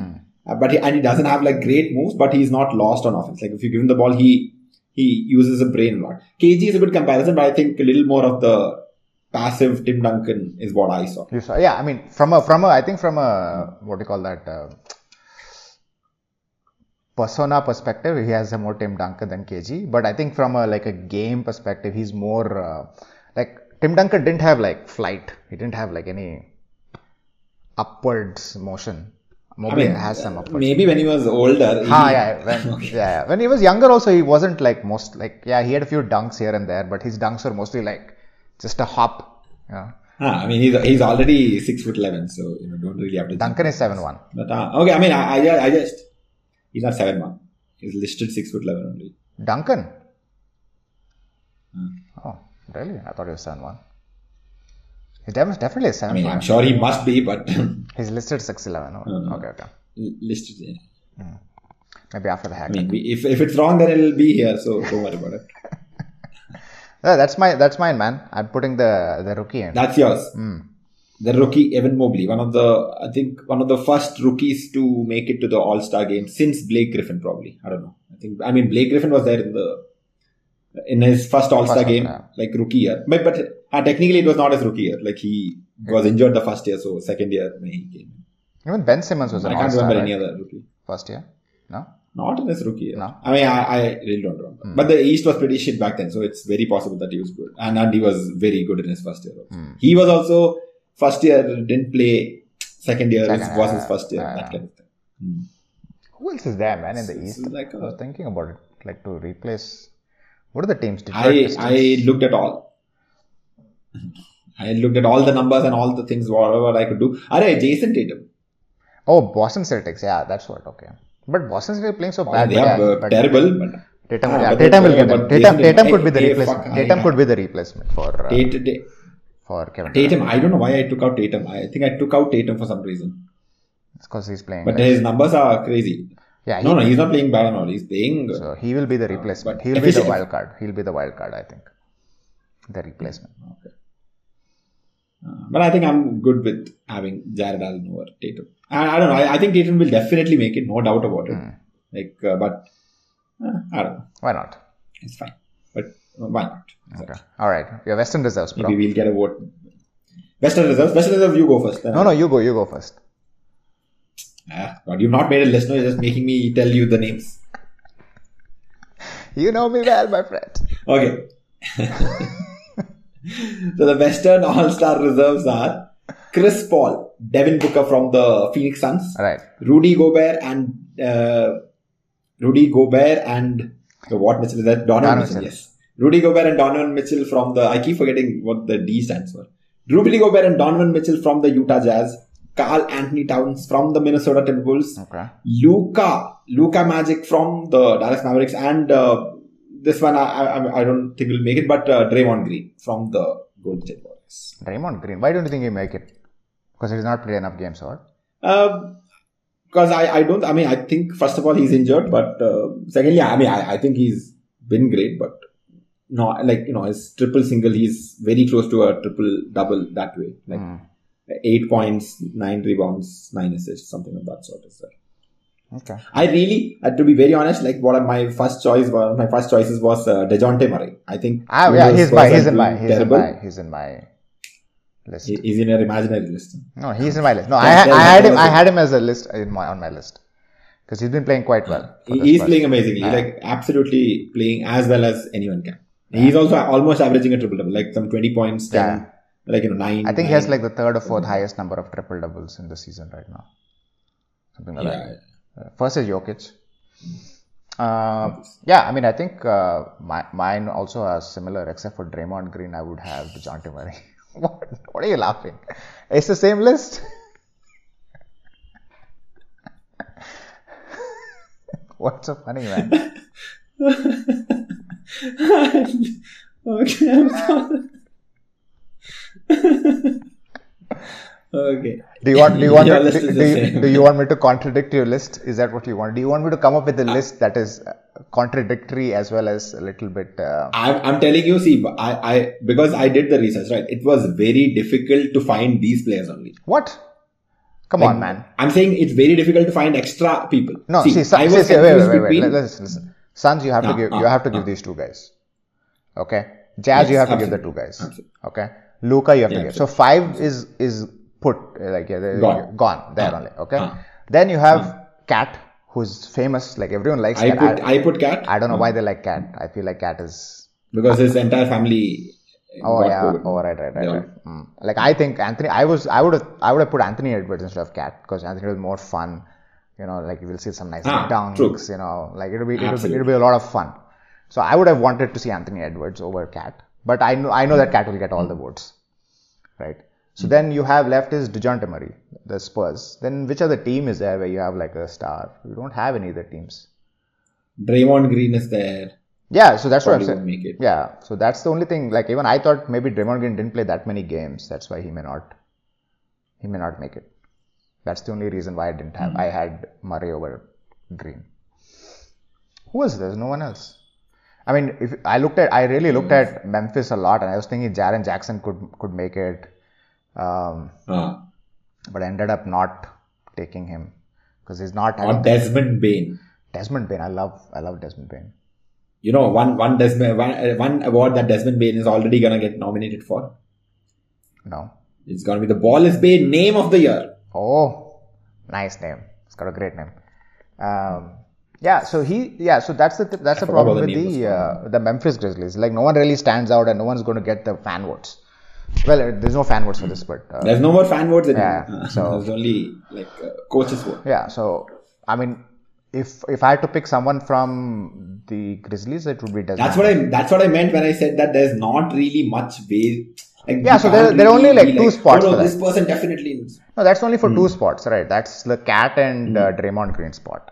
[SPEAKER 3] Uh, but he, and he doesn't have like great moves but he's not lost on offense. Like if you give him the ball he he uses a brain a lot. KG is a good comparison but I think a little more of the passive Tim Duncan is what I saw.
[SPEAKER 4] You saw, yeah, I mean, from a from a I think from a what do you call that uh, persona perspective, he has a more Tim Duncan than KG. But I think from a like a game perspective, he's more uh, like Tim Duncan didn't have like flight. He didn't have like any upwards motion. Mobley has some upwards.
[SPEAKER 3] maybe when he was older he-
[SPEAKER 4] Ah, yeah, when, yeah, yeah. When he was younger, also he wasn't like most like yeah, he had a few dunks here and there, but his dunks were mostly like just a hop. Yeah.
[SPEAKER 3] Ah, I mean he's, he's already six foot eleven so you know don't really have to.
[SPEAKER 4] Duncan is seven one.
[SPEAKER 3] But uh, okay, I mean, I, I, I just he's not seven one. He's listed six foot eleven only.
[SPEAKER 4] Duncan.
[SPEAKER 3] Hmm.
[SPEAKER 4] Oh, really? I thought he was seven one. He def- definitely is
[SPEAKER 3] I
[SPEAKER 4] seven
[SPEAKER 3] mean. I'm sure he must be, but
[SPEAKER 4] He's listed six eleven. Oh,
[SPEAKER 3] Hmm.
[SPEAKER 4] Okay, okay.
[SPEAKER 3] listed. yeah.
[SPEAKER 4] Maybe after the hack.
[SPEAKER 3] I mean, if if it's wrong, then it'll be here. So don't worry about it.
[SPEAKER 4] Yeah, that's my that's mine, man. I'm putting the the rookie in.
[SPEAKER 3] That's yours.
[SPEAKER 4] Hmm.
[SPEAKER 3] The rookie Evan Mobley, one of the I think one of the first rookies to make it to the All Star game since Blake Griffin, probably. I don't know. I think I mean Blake Griffin was there in the in his first All Star game,
[SPEAKER 4] yeah.
[SPEAKER 3] like rookie year. But but uh, technically it was not his rookie year. Like he was injured the first year, so second year when he came.
[SPEAKER 4] Even Ben Simmons was an All Star.
[SPEAKER 3] I can't remember
[SPEAKER 4] right?
[SPEAKER 3] any other rookie.
[SPEAKER 4] first year. No.
[SPEAKER 3] Not in his rookie year.
[SPEAKER 4] No.
[SPEAKER 3] I mean, I, I really don't remember. But the East was pretty shit back then, so it's very possible that he was good. And, and he was very good in his first year. Also.
[SPEAKER 4] Hmm.
[SPEAKER 3] He was also first year, didn't play. Second year
[SPEAKER 4] Second,
[SPEAKER 3] was his first year. that kind of thing.
[SPEAKER 4] Who else is there, man, in the
[SPEAKER 3] This
[SPEAKER 4] East?
[SPEAKER 3] like
[SPEAKER 4] I
[SPEAKER 3] a-
[SPEAKER 4] was thinking about it, like to replace. What are the teams? Detroit
[SPEAKER 3] I
[SPEAKER 4] Pistons?
[SPEAKER 3] I looked at all. I looked at all the numbers and all the things, whatever I could do. Are Jayson Tatum?
[SPEAKER 4] Oh, Boston Celtics. Yeah, that's what. Okay. But Boston Celtics playing so bad.
[SPEAKER 3] they
[SPEAKER 4] but
[SPEAKER 3] are
[SPEAKER 4] yeah, but
[SPEAKER 3] terrible, but
[SPEAKER 4] Tatum,
[SPEAKER 3] Ah,
[SPEAKER 4] yeah, Tatum will get. Tatum, Tatum could be the replacement. Tatum could be the replacement for uh, for Kevin.
[SPEAKER 3] Tatum, I don't know why I took out Tatum. I think I took out Tatum for some reason.
[SPEAKER 4] It's because he's playing.
[SPEAKER 3] But his numbers are crazy.
[SPEAKER 4] yeah,
[SPEAKER 3] No, no, he's not playing bad at all. He's playing.
[SPEAKER 4] so he will be the replacement.
[SPEAKER 3] but
[SPEAKER 4] He'll be the wild card. He'll be the wild card. I think. The replacement.
[SPEAKER 3] Uh, but I think I'm good with having Jarrett Allen over Tatum. I, I don't know. I, I think Tatum will definitely make it, no doubt about it.
[SPEAKER 4] Hmm.
[SPEAKER 3] Like, uh, but uh, I don't know.
[SPEAKER 4] Why not?
[SPEAKER 3] It's fine. Why not?
[SPEAKER 4] Okay. All right. Your Western reserves, bro.
[SPEAKER 3] Maybe we'll get a vote. Western Reserves. Western Reserve, you go first. Then
[SPEAKER 4] No, no, you go. You go first.
[SPEAKER 3] Ah, God, you've not made a list. No, you're just making me tell you the names.
[SPEAKER 4] You know me well, my friend.
[SPEAKER 3] Okay. so the Western All Star reserves are Chris Paul, Devin Booker from the Phoenix Suns,
[SPEAKER 4] right.
[SPEAKER 3] Rudy Gobert and uh, Rudy Gobert and the what Mitchell is that? Donovan,
[SPEAKER 4] Donovan.
[SPEAKER 3] Mitchell. Yes. Rudy Gobert and Donovan Mitchell from the. I keep forgetting what the D stands for. Rudy Gobert and Donovan Mitchell from the Utah Jazz. Karl Anthony Towns from the Minnesota Timberwolves.
[SPEAKER 4] Okay.
[SPEAKER 3] Luka, Luka Magic from the Dallas Mavericks, and uh, this one I, I I don't think will make it, but uh, Draymond Green from the Golden State Warriors.
[SPEAKER 4] Draymond Green. Why don't you think he make it? Because he's not played enough games, or?
[SPEAKER 3] Because I, I don't I mean I think first of all he's injured, but uh, secondly I mean I, I think he's been great, but no like you know his triple single he's very close to a triple double that way like
[SPEAKER 4] Hmm.
[SPEAKER 3] eight points, nine rebounds, nine assists, something of that sort is there.
[SPEAKER 4] Okay.
[SPEAKER 3] I really, uh, to be very honest, like what my first choice was, my first choices was uh, Dejounte Murray. I think.
[SPEAKER 4] Ah, yeah, he's my, he's in my, he's in
[SPEAKER 3] terrible.
[SPEAKER 4] my, he's in my list.
[SPEAKER 3] He- He's in your imaginary list.
[SPEAKER 4] No, he's in my list. No, I, I had him. I had him as a list in my on my list because he's been playing quite well.
[SPEAKER 3] He, he's playing amazingly.
[SPEAKER 4] Yeah.
[SPEAKER 3] Like absolutely playing as well as anyone can. He's also almost averaging a triple double, like some twenty points, ten,
[SPEAKER 4] Yeah.
[SPEAKER 3] like you know nine.
[SPEAKER 4] I think he has like the third or fourth highest number of triple doubles in the season right now. Something like
[SPEAKER 3] Yeah.
[SPEAKER 4] that. Uh, First is Jokic. Uh, yeah, I mean, I think uh, my, mine also are similar, except for Draymond Green. I would have Dejounte Murray What? What are you laughing? It's the same list. What's so funny, man?
[SPEAKER 3] okay, I'm sorry. okay.
[SPEAKER 4] Do you want? Do you want? Me, do, do you, do you want me to contradict your list? Is that what you want? Do you want me to come up with a list that is uh, contradictory as well as a little bit? Uh,
[SPEAKER 3] I'm, I'm telling you, see, I, I because I did the research, right? It was very difficult to find these players only.
[SPEAKER 4] what? Come
[SPEAKER 3] Like,
[SPEAKER 4] on, man.
[SPEAKER 3] I'm saying it's very difficult to find extra people.
[SPEAKER 4] No, see, Sun-
[SPEAKER 3] I
[SPEAKER 4] see,
[SPEAKER 3] was
[SPEAKER 4] see, wait, wait,
[SPEAKER 3] confused
[SPEAKER 4] wait, wait.
[SPEAKER 3] between.
[SPEAKER 4] Listen, listen. Suns, you have to
[SPEAKER 3] Ah,
[SPEAKER 4] give.
[SPEAKER 3] ah,
[SPEAKER 4] You have to give
[SPEAKER 3] ah.
[SPEAKER 4] these two guys. Okay. Jazz,
[SPEAKER 3] Yes,
[SPEAKER 4] you have to give the two guys.
[SPEAKER 3] Absolutely.
[SPEAKER 4] Okay. Luka, you have to
[SPEAKER 3] Yeah,
[SPEAKER 4] give. So five is is put uh, like yeah,
[SPEAKER 3] Gone.
[SPEAKER 4] gone there
[SPEAKER 3] Ah,
[SPEAKER 4] only. Okay.
[SPEAKER 3] ah.
[SPEAKER 4] Then you have Cat, who's famous. Like everyone likes
[SPEAKER 3] I
[SPEAKER 4] Cat.
[SPEAKER 3] put
[SPEAKER 4] I,
[SPEAKER 3] I put cat
[SPEAKER 4] I don't know why they like Cat. I feel like Cat is.
[SPEAKER 3] because his entire family.
[SPEAKER 4] Oh
[SPEAKER 3] got
[SPEAKER 4] yeah.
[SPEAKER 3] COVID.
[SPEAKER 4] Oh right, right,
[SPEAKER 3] They
[SPEAKER 4] right. Mm. Like I think Anthony. I was. I would have. I would have put Anthony Edwards instead of Cat because Anthony was more fun. You know, like you will see some nice
[SPEAKER 3] Ah,
[SPEAKER 4] dunks.
[SPEAKER 3] true.
[SPEAKER 4] You know, like it'll be it'll,
[SPEAKER 3] Absolutely.
[SPEAKER 4] it'll be a lot of fun. So I would have wanted to see Anthony Edwards over Cat, but I know I know that Cat will get all the votes, right? So then you have left is Dejounte Murray, the Spurs. Then which other team is there where you have like a star? You don't have any other teams.
[SPEAKER 3] Draymond Green is there.
[SPEAKER 4] Yeah, so that's what I'm
[SPEAKER 3] Probably
[SPEAKER 4] saying.
[SPEAKER 3] won't make it.
[SPEAKER 4] Yeah, so that's the only thing. Like even I thought maybe Draymond Green didn't play that many games. That's why he may not. He may not make it. That's the only reason why I didn't have. I had Murray over Green. Who was there? No one else. I mean, if I looked at, I really looked at Memphis a lot, and I was thinking Jaren Jackson could could make it, um,
[SPEAKER 3] Ah.
[SPEAKER 4] but I ended up not taking him because he's not
[SPEAKER 3] Or Desmond Bane.
[SPEAKER 4] Desmond Bane. I love, I love Desmond Bane.
[SPEAKER 3] You know, one one Desmond one, one award that Desmond Bane is already gonna get nominated for.
[SPEAKER 4] No.
[SPEAKER 3] It's gonna be the Ball is Bane Name of the Year.
[SPEAKER 4] Oh, nice name. It's got a great name. Um, yeah, so he, yeah, so that's the that's the problem with
[SPEAKER 3] the
[SPEAKER 4] the uh, the Memphis Grizzlies. Like no one really stands out, and no one's going to get the fan votes. Well, uh, there's no fan votes for this, but uh,
[SPEAKER 3] There's no more fan votes anymore.
[SPEAKER 4] Yeah, so-
[SPEAKER 3] there's only like uh, coaches vote.
[SPEAKER 4] yeah. So I mean, if if I had to pick someone from the Grizzlies, it would be Desmond.
[SPEAKER 3] That's what I that's what I meant when I said that there's not really much way. Like,
[SPEAKER 4] Yeah, so there-
[SPEAKER 3] can't
[SPEAKER 4] there are only, like,
[SPEAKER 3] be
[SPEAKER 4] two spots
[SPEAKER 3] Oh,
[SPEAKER 4] for
[SPEAKER 3] no, this
[SPEAKER 4] that.
[SPEAKER 3] person definitely. needs-
[SPEAKER 4] No, that's only for
[SPEAKER 3] Hmm.
[SPEAKER 4] two spots, right? That's the Cat and uh, Draymond Green spot.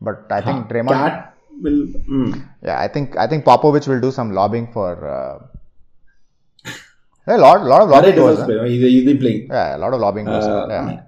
[SPEAKER 4] But I think Draymond.
[SPEAKER 3] Cat will. mm.
[SPEAKER 4] Yeah, I think I think Popovich will do some lobbying for. Uh, a lot, lot of lobbying goes. huh?
[SPEAKER 3] play. He's, he's been playing.
[SPEAKER 4] Yeah, a lot of lobbying goes.
[SPEAKER 3] Uh,
[SPEAKER 4] yeah,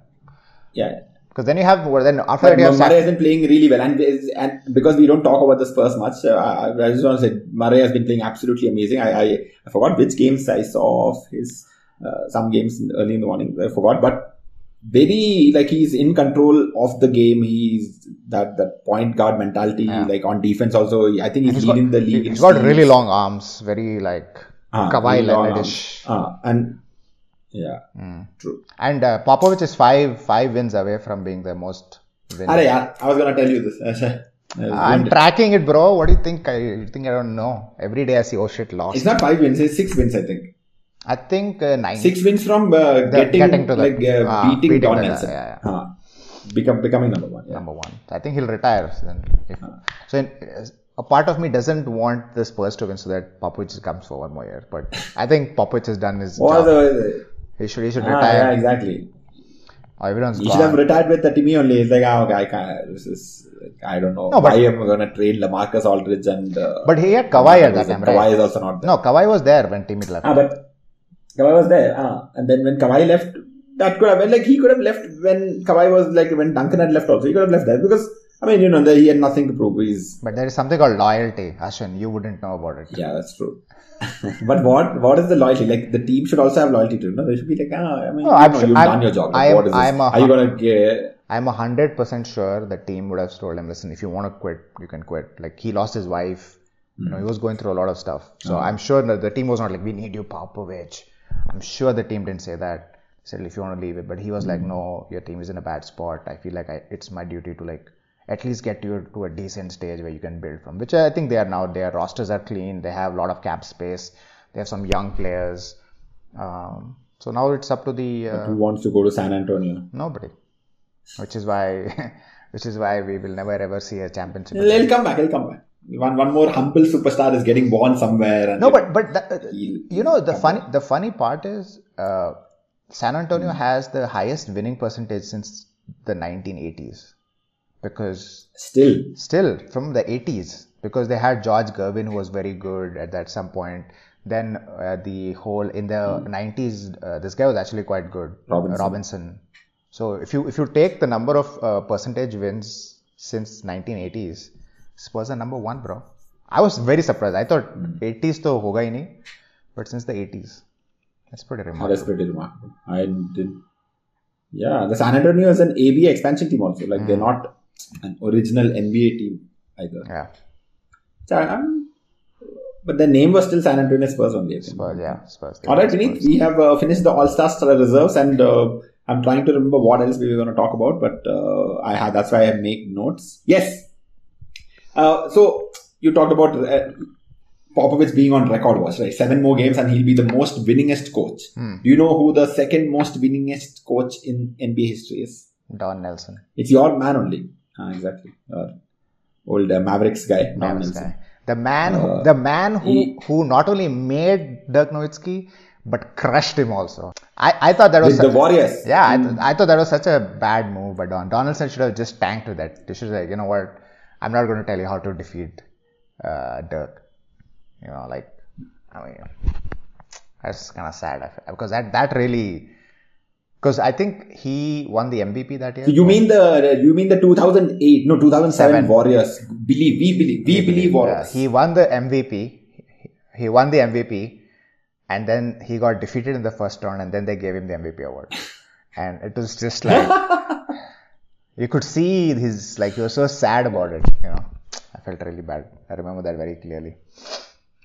[SPEAKER 3] yeah.
[SPEAKER 4] Because then you have well, then after
[SPEAKER 3] But
[SPEAKER 4] that you have
[SPEAKER 3] Murray has been playing really well, and, and because we don't talk about the Spurs much, uh, I, I just want to say Murray has been playing absolutely amazing. I, I, I forgot which games I saw of his. Uh, some games in- early in the morning, I forgot, but very like he's in control of the game. He's that that point guard mentality,
[SPEAKER 4] Yeah.
[SPEAKER 3] like on defense also. I think he's,
[SPEAKER 4] he's got,
[SPEAKER 3] leading the league.
[SPEAKER 4] he's got
[SPEAKER 3] steals.
[SPEAKER 4] really long arms, very like Kawhi
[SPEAKER 3] really long
[SPEAKER 4] Leonard-ish.
[SPEAKER 3] arms. Ah, and yeah,
[SPEAKER 4] Mm.
[SPEAKER 3] true.
[SPEAKER 4] And uh, Popovich is five five wins away from being the most.
[SPEAKER 3] Arey, yaar, I was gonna tell you this.
[SPEAKER 4] I'm tracking it, bro. What do you think? I you think I don't know. Every day I see, oh shit, lost.
[SPEAKER 3] It's not five wins; it's six wins. I think.
[SPEAKER 4] I think uh, nine.
[SPEAKER 3] Six wins from uh, getting,
[SPEAKER 4] getting to the-
[SPEAKER 3] like uh,
[SPEAKER 4] ah,
[SPEAKER 3] beating,
[SPEAKER 4] beating
[SPEAKER 3] Don
[SPEAKER 4] the-
[SPEAKER 3] Nelson.
[SPEAKER 4] yeah,
[SPEAKER 3] Ah, become becoming number one. Yeah.
[SPEAKER 4] number one. I think he'll retire. So, then if,
[SPEAKER 3] Ah.
[SPEAKER 4] so in, a part of me doesn't want the Spurs to win so that Popovich comes for one more year. But I think Popovich has done his
[SPEAKER 3] What
[SPEAKER 4] job.
[SPEAKER 3] the,
[SPEAKER 4] He should he should
[SPEAKER 3] ah,
[SPEAKER 4] retire.
[SPEAKER 3] yeah, exactly.
[SPEAKER 4] Oh, everyone's
[SPEAKER 3] He should have retired with the Timmy only. It's like, ah, okay, I can't. This is, I don't know
[SPEAKER 4] No, but-
[SPEAKER 3] why I'm gonna trade Lamarcus Aldridge and. Uh,
[SPEAKER 4] But he had Kawhi at that time,
[SPEAKER 3] Kawhi
[SPEAKER 4] right?
[SPEAKER 3] is also not there.
[SPEAKER 4] No, Kawhi was there when Timmy left.
[SPEAKER 3] Ah, but Kawhi was there. Ah, and then when Kawhi left, that could have been like he could have left when Kawhi was like when Duncan had left also. He could have left there because I mean you know he had nothing to prove. He's
[SPEAKER 4] But there is something called loyalty, Ashwin. You wouldn't know about it.
[SPEAKER 3] yeah, that's true. but what what is the loyalty? Like the team should also have loyalty to. No, they should be like ah, I mean
[SPEAKER 4] No,
[SPEAKER 3] you
[SPEAKER 4] I'm
[SPEAKER 3] know,
[SPEAKER 4] sure-
[SPEAKER 3] you've
[SPEAKER 4] I'm-
[SPEAKER 3] done your job.
[SPEAKER 4] I
[SPEAKER 3] Like,
[SPEAKER 4] am-
[SPEAKER 3] what is?
[SPEAKER 4] I'm a-
[SPEAKER 3] Are you gonna get?
[SPEAKER 4] I'm a hundred percent sure the team would have told him, listen, if you want to quit, you can quit. Like he lost his wife, you know, he was going through a lot of stuff. So I'm sure that the team was not like, we need you, Popovich. I'm sure the team didn't say that. Said, if you want to leave it, but he was like, no, your team is in a bad spot. I feel like I, it's my duty to like at least get you to a decent stage where you can build from. Which I think they are now. Their rosters are clean. They have a lot of cap space. They have some young players. Um, so now it's up to the uh,
[SPEAKER 3] Who wants to go to San Antonio?
[SPEAKER 4] Nobody. Which is why, which is why we will never ever see a championship.
[SPEAKER 3] He'll come back. He'll come back. one one more humble superstar is getting born somewhere. And
[SPEAKER 4] No, but but uh, you know the funny the funny part is uh, San Antonio has the highest winning percentage since the 1980s because
[SPEAKER 3] still,
[SPEAKER 4] still from the 80s because they had George Gervin who was very good at that some point. Then uh, the whole in the 90s, uh, this guy was actually quite good,
[SPEAKER 3] Robinson.
[SPEAKER 4] Robinson. So if you if you take the number of uh, percentage wins since 1980s, Spurs are number one, bro. I was very surprised. I thought 80s to hoga hi nahi, but since the 80s, that's pretty
[SPEAKER 3] oh,
[SPEAKER 4] remarkable.
[SPEAKER 3] that's pretty remarkable. I did. Yeah, the San Antonio is an ABA expansion team also. Like they're not an original NBA team either.
[SPEAKER 4] Yeah,
[SPEAKER 3] So, I'm- but the name was still San Antonio Spurs only.
[SPEAKER 4] Spurs. Yeah, Spurs.
[SPEAKER 3] All right, Vineet, we have uh, finished the All Stars reserves, and uh, I'm trying to remember what else we were going to talk about, but uh, I had that's why I make notes. Yes. Uh, so you talked about uh, Popovich being on record watch, right? Seven more games, and he'll be the most winningest coach.
[SPEAKER 4] Hmm.
[SPEAKER 3] Do you know who the second most winningest coach in NBA history is?
[SPEAKER 4] Don Nelson.
[SPEAKER 3] It's your man only. Ah, exactly. Uh, old uh, Mavericks guy,
[SPEAKER 4] Mavericks guy. The man, who,
[SPEAKER 3] Uh,
[SPEAKER 4] the man who
[SPEAKER 3] he-
[SPEAKER 4] who not only made Dirk Nowitzki but crushed him also. I, I thought that was
[SPEAKER 3] the
[SPEAKER 4] such-
[SPEAKER 3] Warriors.
[SPEAKER 4] Yeah, I, th- I thought that was such a bad move by Don. Donaldson should have just tanked with that. They should have you know what? I'm not going to tell you how to defeat uh, Dirk. You know, like, I mean, that's kind of sad I because that that really, because I think he won the MVP that year.
[SPEAKER 3] So you mean the you mean the 2008 no 2007
[SPEAKER 4] Seven.
[SPEAKER 3] Warriors believe we believe we believe Warriors.
[SPEAKER 4] Yeah, he won the MVP. He won the MVP, and then he got defeated in the first round, and then they gave him the MVP award. And it was just like you could see his like he was so sad about it. You know, I felt really bad. I remember that very clearly.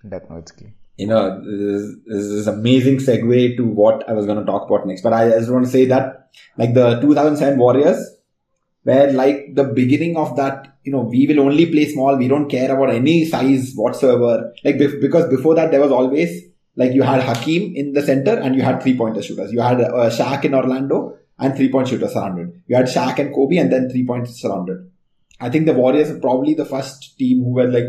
[SPEAKER 4] Dirk Nowitzki.
[SPEAKER 3] You know this is, this is amazing segue to what I was going to talk about next. But I just want to say that like the 2007 Warriors where like the beginning of that you know we will only play small we don't care about any size whatsoever. Like because before that there was always like you had Hakeem in the center and you had three pointer shooters. You had uh, Shaq in Orlando and three point shooters surrounded. You had Shaq and Kobe and then three points surrounded. I think the Warriors are probably the first team who were like,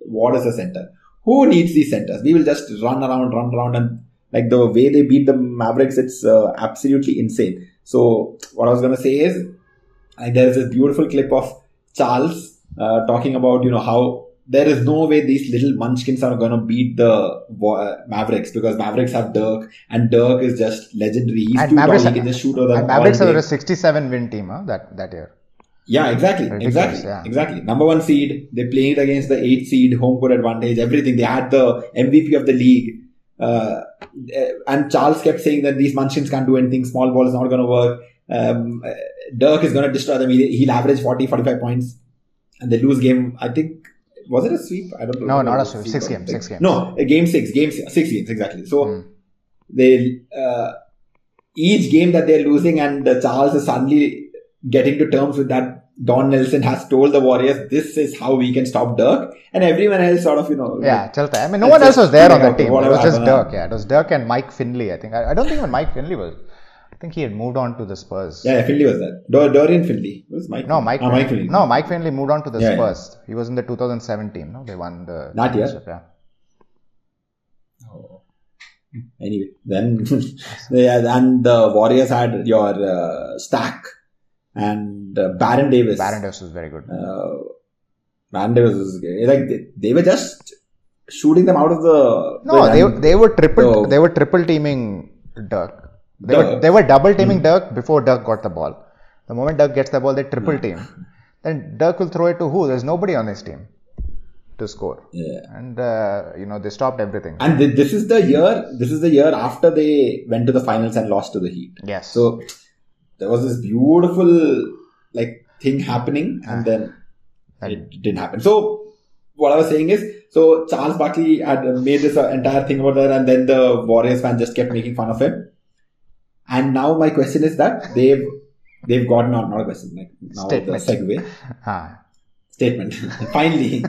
[SPEAKER 3] what is the center? Who needs these centers? We will just run around, run around, and like the way they beat the Mavericks, it's uh, absolutely insane. So what I was gonna say is, like there is this beautiful clip of Charles uh, talking about you know how there is no way these little munchkins are gonna beat the Mavericks because Mavericks have Dirk and Dirk is just legendary. He's
[SPEAKER 4] And
[SPEAKER 3] too
[SPEAKER 4] Mavericks-
[SPEAKER 3] tall. He can just shoot over them
[SPEAKER 4] Mavericks were a 67 win team huh, that that year.
[SPEAKER 3] Yeah, exactly,
[SPEAKER 4] Ridiculous,
[SPEAKER 3] exactly,
[SPEAKER 4] yeah.
[SPEAKER 3] exactly. Number one seed, they played against the eight seed, home court advantage, everything. They had the MVP of the league. Uh, and Charles kept saying that these Munchkins can't do anything, small ball is not going to work. Um, uh, Dirk is going to destroy them. He'll, he'll average 40, 45 points. And they lose game, I think, was it a sweep? I don't know.
[SPEAKER 4] No, not a sweep. Six games, six games.
[SPEAKER 3] No, game six, game six, six games, exactly. So
[SPEAKER 4] Hmm.
[SPEAKER 3] they, uh, each game that they're losing and uh, Charles is suddenly getting to terms with that Don Nelson has told the Warriors this is how we can stop Dirk and everyone else sort of you know
[SPEAKER 4] Yeah, Chalta. I mean, no one else was there on
[SPEAKER 3] out
[SPEAKER 4] team. It was just
[SPEAKER 3] happened.
[SPEAKER 4] Dirk. Yeah, it was Dirk and Mike Finley. I think. I, I don't think even Mike Finley was. I think he had moved on to the Spurs.
[SPEAKER 3] yeah, yeah Finley was that Dor- Dorian Finley It was Mike
[SPEAKER 4] No, Mike.
[SPEAKER 3] Ah,
[SPEAKER 4] Finley.
[SPEAKER 3] Mike Finley
[SPEAKER 4] No, Mike Finley moved on to the
[SPEAKER 3] Yeah, yeah.
[SPEAKER 4] Spurs. He was in the 2007 team. No, they won the
[SPEAKER 3] That year?
[SPEAKER 4] championship, Yeah.
[SPEAKER 3] Oh. anyway then yeah, and the Warriors had your uh, stack and uh, Baron Davis
[SPEAKER 4] Baron Davis was very good.
[SPEAKER 3] uh, Baron Davis was like they, they were just shooting them out of the
[SPEAKER 4] No,
[SPEAKER 3] the-
[SPEAKER 4] they they were triple
[SPEAKER 3] So-
[SPEAKER 4] they were triple teaming Dirk. They were
[SPEAKER 3] Dirk. Hmm.
[SPEAKER 4] they were double teaming Dirk before Dirk got the ball. The moment Dirk gets the ball, they triple team. Then Dirk will throw it to who? There's nobody on his team to score.
[SPEAKER 3] yeah.
[SPEAKER 4] And uh, you know they stopped everything.
[SPEAKER 3] And th- this is the year. This is the year after they went to the finals and lost to the Heat.
[SPEAKER 4] Yes.
[SPEAKER 3] So there was this beautiful like thing happening, and then it didn't happen. So what I was saying is, so Charles Barkley had made this uh, entire thing about that, and then the Warriors fan just kept making fun of him. And now my question is that they've they've got not not a question like now
[SPEAKER 4] Statement.
[SPEAKER 3] the segue
[SPEAKER 4] Ah,
[SPEAKER 3] statement. Finally,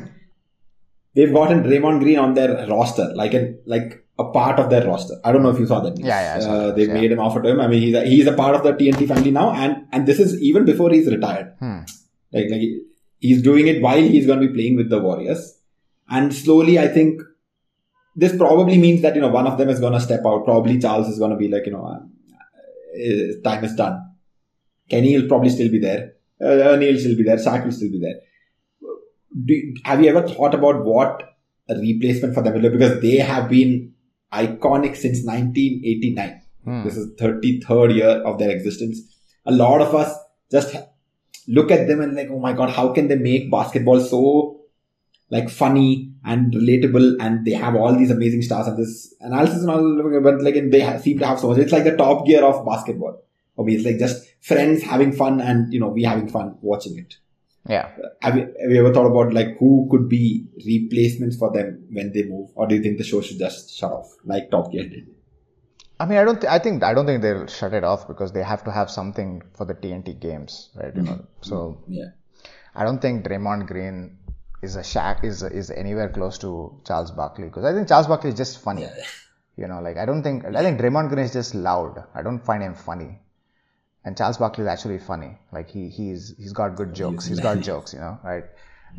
[SPEAKER 3] they've gotten Draymond Green on their roster, like an like a part of their roster. I don't know if you saw that. news.
[SPEAKER 4] Yeah, yeah,
[SPEAKER 3] Uh, they
[SPEAKER 4] yeah.
[SPEAKER 3] made an offer to him. I mean, he's a, he's a part of the TNT family now, and and this is even before he's retired.
[SPEAKER 4] hmm.
[SPEAKER 3] Like like he's doing it while he's going to be playing with the Warriors. And slowly, I think this probably means that, you know, one of them is going to step out. Probably Charles is going to be like, you know, uh, time is done. Kenny will probably still be there. Uh, Ernie will still be there. Shaq will still be there. Do, have you ever thought about what a replacement for them will be? Because they have been iconic since 1989.
[SPEAKER 4] Hmm.
[SPEAKER 3] This is 33rd year of their existence. A lot of us just look at them and like, oh my god, how can they make basketball so like funny and relatable? And they have all these amazing stars and this analysis and all, but like and they have, seem to have so much. It's like the top gear of basketball. Me, it's like just friends having fun and you know we having fun watching it.
[SPEAKER 4] Yeah.
[SPEAKER 3] Have you, have you ever thought about like who could be replacements for them when they move, or do you think the show should just shut off like Top Gear did?
[SPEAKER 4] I mean, I don't. Th- I think I don't think they'll shut it off because they have to have something for the TNT games, right? You know, mm-hmm. so mm-hmm.
[SPEAKER 3] Yeah.
[SPEAKER 4] I don't think Draymond Green is a Shaq is is anywhere close to Charles Barkley because I think Charles Barkley is just funny. You know, like I don't think I think Draymond Green is just loud. I don't find him funny. And Charles Barkley is actually funny. Like he he's he's got good jokes. He's got jokes, you know, right?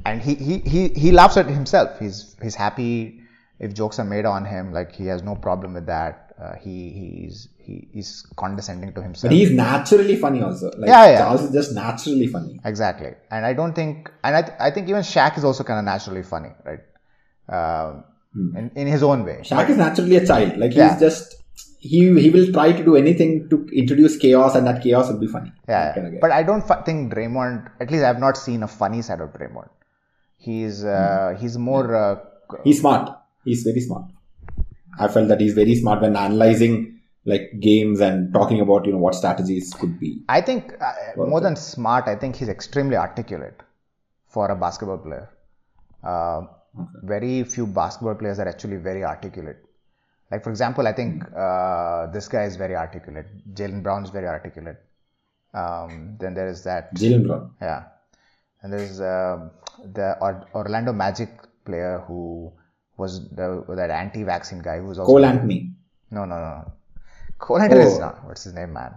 [SPEAKER 4] And he he he he laughs at himself. He's he's happy if jokes are made on him. Like he has no problem with that. Uh, he he's he, he's condescending to himself.
[SPEAKER 3] But he's naturally funny also. Like
[SPEAKER 4] Yeah, yeah.
[SPEAKER 3] Charles is just naturally funny.
[SPEAKER 4] Exactly. And I don't think, and I, th- I think even Shaq is also kind of naturally funny, right? Um in, in his own way.
[SPEAKER 3] Shaq is naturally a child. Like he's
[SPEAKER 4] Yeah.
[SPEAKER 3] just he he will try to do anything to introduce chaos, and that chaos will be funny.
[SPEAKER 4] Yeah.
[SPEAKER 3] Of.
[SPEAKER 4] But I don't think Draymond, at least I've not seen a funny side of Draymond. He's, uh, he's more, uh,
[SPEAKER 3] he's smart. He's very smart. I felt that he's very smart when analyzing like games and talking about you know what strategies could be.
[SPEAKER 4] I think uh, more than smart, I think he's extremely articulate for a basketball player. Uh, Very few basketball players are actually very articulate. Like for example, I think uh, this guy is very articulate. Jaylen Brown is very articulate. Um, then there is that
[SPEAKER 3] Jaylen Brown.
[SPEAKER 4] yeah, and there's um the Or- Orlando Magic player who was the, that anti-vaccine guy who was also
[SPEAKER 3] Cole Anthony.
[SPEAKER 4] no, no, no. Cole Anthony is
[SPEAKER 3] Oh.
[SPEAKER 4] not. What's his name, man?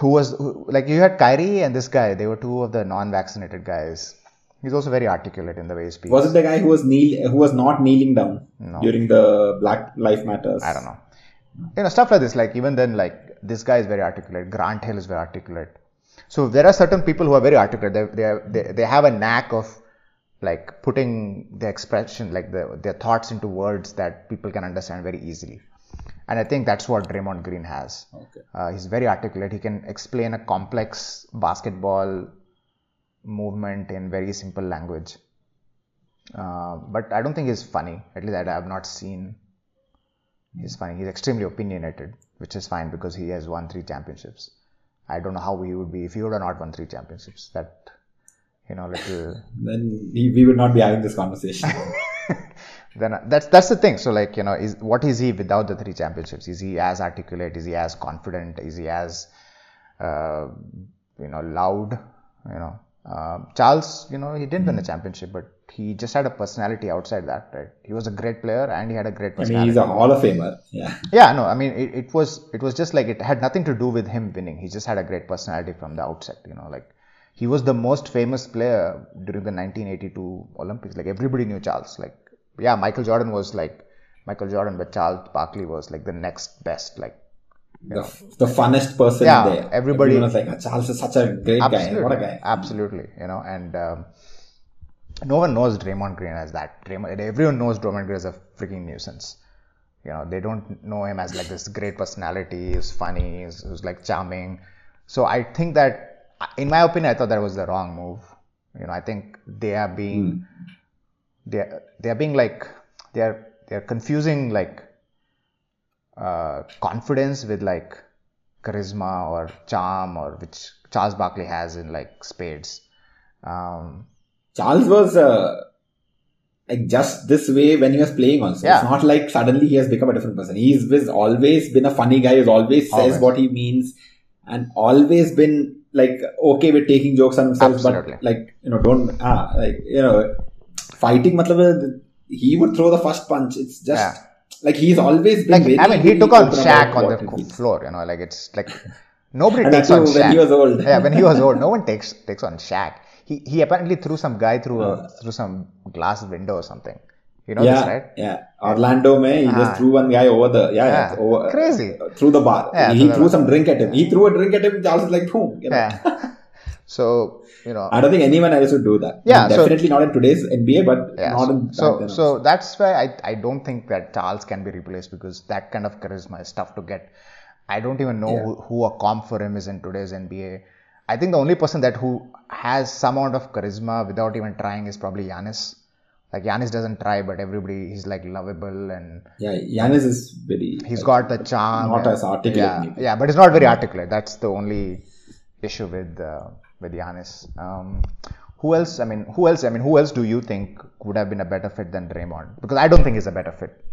[SPEAKER 4] Who was who, like you had Kyrie and this guy? They were two of the non-vaccinated guys. He's also very articulate in the way he speaks.
[SPEAKER 3] Was it the guy who was kneel who was not kneeling down during the Black Life Matters?
[SPEAKER 4] I don't know. You know, stuff like this. Like even then, like this guy is very articulate. Grant Hill is very articulate. So there are certain people who are very articulate. They they they, they have a knack of like putting the expression, like the, their thoughts into words that people can understand very easily. And I think that's what Draymond Green has.
[SPEAKER 3] Okay.
[SPEAKER 4] Uh, he's very articulate. He can explain a complex basketball movement in very simple language. Uh, but I don't think he's funny. At least I have not seen. He's funny. He's extremely opinionated, which is fine because he has won three championships. I don't know how he would be if he would have not won three championships. That, you know, little.
[SPEAKER 3] Then he, we would not be having this conversation.
[SPEAKER 4] then that's that's the thing. So like you know, is what is he without the three championships? Is he as articulate? Is he as confident? Is he as uh, you know loud? You know, uh, Charles. You know, he didn't win a championship, but he just had a personality outside that. Right? He was a great player and he had a great
[SPEAKER 3] I
[SPEAKER 4] personality.
[SPEAKER 3] mean, he's a Hall of Famer. Yeah.
[SPEAKER 4] Yeah, no, I mean it, it was it was just like it had nothing to do with him winning. He just had a great personality from the outset, you know, like he was the most famous player during the 1982 Olympics. Like everybody knew Charles. Like yeah, Michael Jordan was like Michael Jordan, but Charles Barkley was like the next best. Like
[SPEAKER 3] The, the funnest person
[SPEAKER 4] Yeah,
[SPEAKER 3] there.
[SPEAKER 4] everybody-
[SPEAKER 3] was like, "Ah, Charles is such a great guy. What a guy.
[SPEAKER 4] Absolutely, you know, and um, no one knows Draymond Green as that. Draymond, everyone knows Draymond Green as a freaking nuisance. You know, they don't know him as like this great personality. He's funny. He's, he's like charming. So I think that, in my opinion, I thought that was the wrong move. You know, I think they are being, they are, they are being like, they are they are confusing like uh, confidence with like charisma or charm or which Charles Barkley has in like spades. Um,
[SPEAKER 3] Charles was uh, like just this way when he was playing also.
[SPEAKER 4] Yeah.
[SPEAKER 3] It's not like suddenly he has become a different person. He's always been a funny guy, he's always says
[SPEAKER 4] Always.
[SPEAKER 3] what he means and always been like okay with taking jokes on himself,
[SPEAKER 4] Absolutely.
[SPEAKER 3] but like, you know, don't, ah, like, you know, fighting, matlab, he would throw the first punch. It's just
[SPEAKER 4] Yeah.
[SPEAKER 3] Like he's always been
[SPEAKER 4] like
[SPEAKER 3] very,
[SPEAKER 4] I mean, he took on Shaq on the
[SPEAKER 3] he
[SPEAKER 4] co-
[SPEAKER 3] feels.
[SPEAKER 4] floor. You know, like it's like nobody takes on Shaq
[SPEAKER 3] when he was old.
[SPEAKER 4] yeah, when he was old, no one takes takes on Shaq. He he, apparently threw some guy through a through some glass window or something. You know
[SPEAKER 3] yeah,
[SPEAKER 4] this, right?
[SPEAKER 3] yeah. Orlando, man, he
[SPEAKER 4] Ah.
[SPEAKER 3] just threw one guy over the yeah,
[SPEAKER 4] Yeah.
[SPEAKER 3] over,
[SPEAKER 4] Crazy.
[SPEAKER 3] uh, through the bar.
[SPEAKER 4] Yeah,
[SPEAKER 3] he threw some drink at him. He threw a drink at him. Charles is like, boom. You know?
[SPEAKER 4] Yeah. so you know.
[SPEAKER 3] I don't think anyone else would do that.
[SPEAKER 4] Yeah, so-
[SPEAKER 3] definitely not in today's NBA, but
[SPEAKER 4] Yeah.
[SPEAKER 3] not in
[SPEAKER 4] so so that's why I, I don't think that Charles can be replaced because that kind of charisma is tough to get. I don't even know
[SPEAKER 3] Yeah.
[SPEAKER 4] who, who a comp for him is in today's NBA. I think the only person that who has some amount of charisma without even trying is probably Giannis. Like Giannis doesn't try, but everybody he's like lovable and
[SPEAKER 3] yeah, Giannis is very.
[SPEAKER 4] he's got the charm.
[SPEAKER 3] Not
[SPEAKER 4] and-
[SPEAKER 3] as articulate
[SPEAKER 4] Yeah,
[SPEAKER 3] maybe.
[SPEAKER 4] yeah, but it's not very articulate. That's the only issue with uh, with Giannis. Um, who else? I mean, who else? I mean, who else do you think would have been a better fit than Draymond? Because I don't think he's a better fit.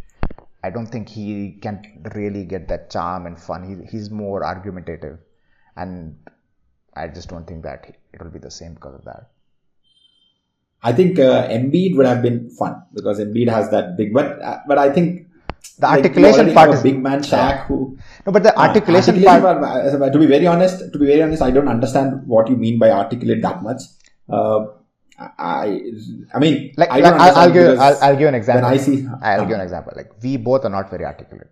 [SPEAKER 4] I don't think he can really get that charm and fun. He, he's more argumentative, and I just don't think that it will be the same because of that.
[SPEAKER 3] I think uh, Embiid would have been fun because Embiid has that big, but uh, but I think
[SPEAKER 4] The
[SPEAKER 3] like,
[SPEAKER 4] articulation part is
[SPEAKER 3] big man Shaq who.
[SPEAKER 4] no, but the
[SPEAKER 3] Uh,
[SPEAKER 4] articulation, part.
[SPEAKER 3] to be very honest, to be very honest, I don't understand what you mean by articulate that much. Uh, I, I mean,
[SPEAKER 4] like,
[SPEAKER 3] I
[SPEAKER 4] like I'll, I'll give I'll, I'll give an example.
[SPEAKER 3] When I see,
[SPEAKER 4] I'll
[SPEAKER 3] uh,
[SPEAKER 4] give an example. Like we both are not very articulate,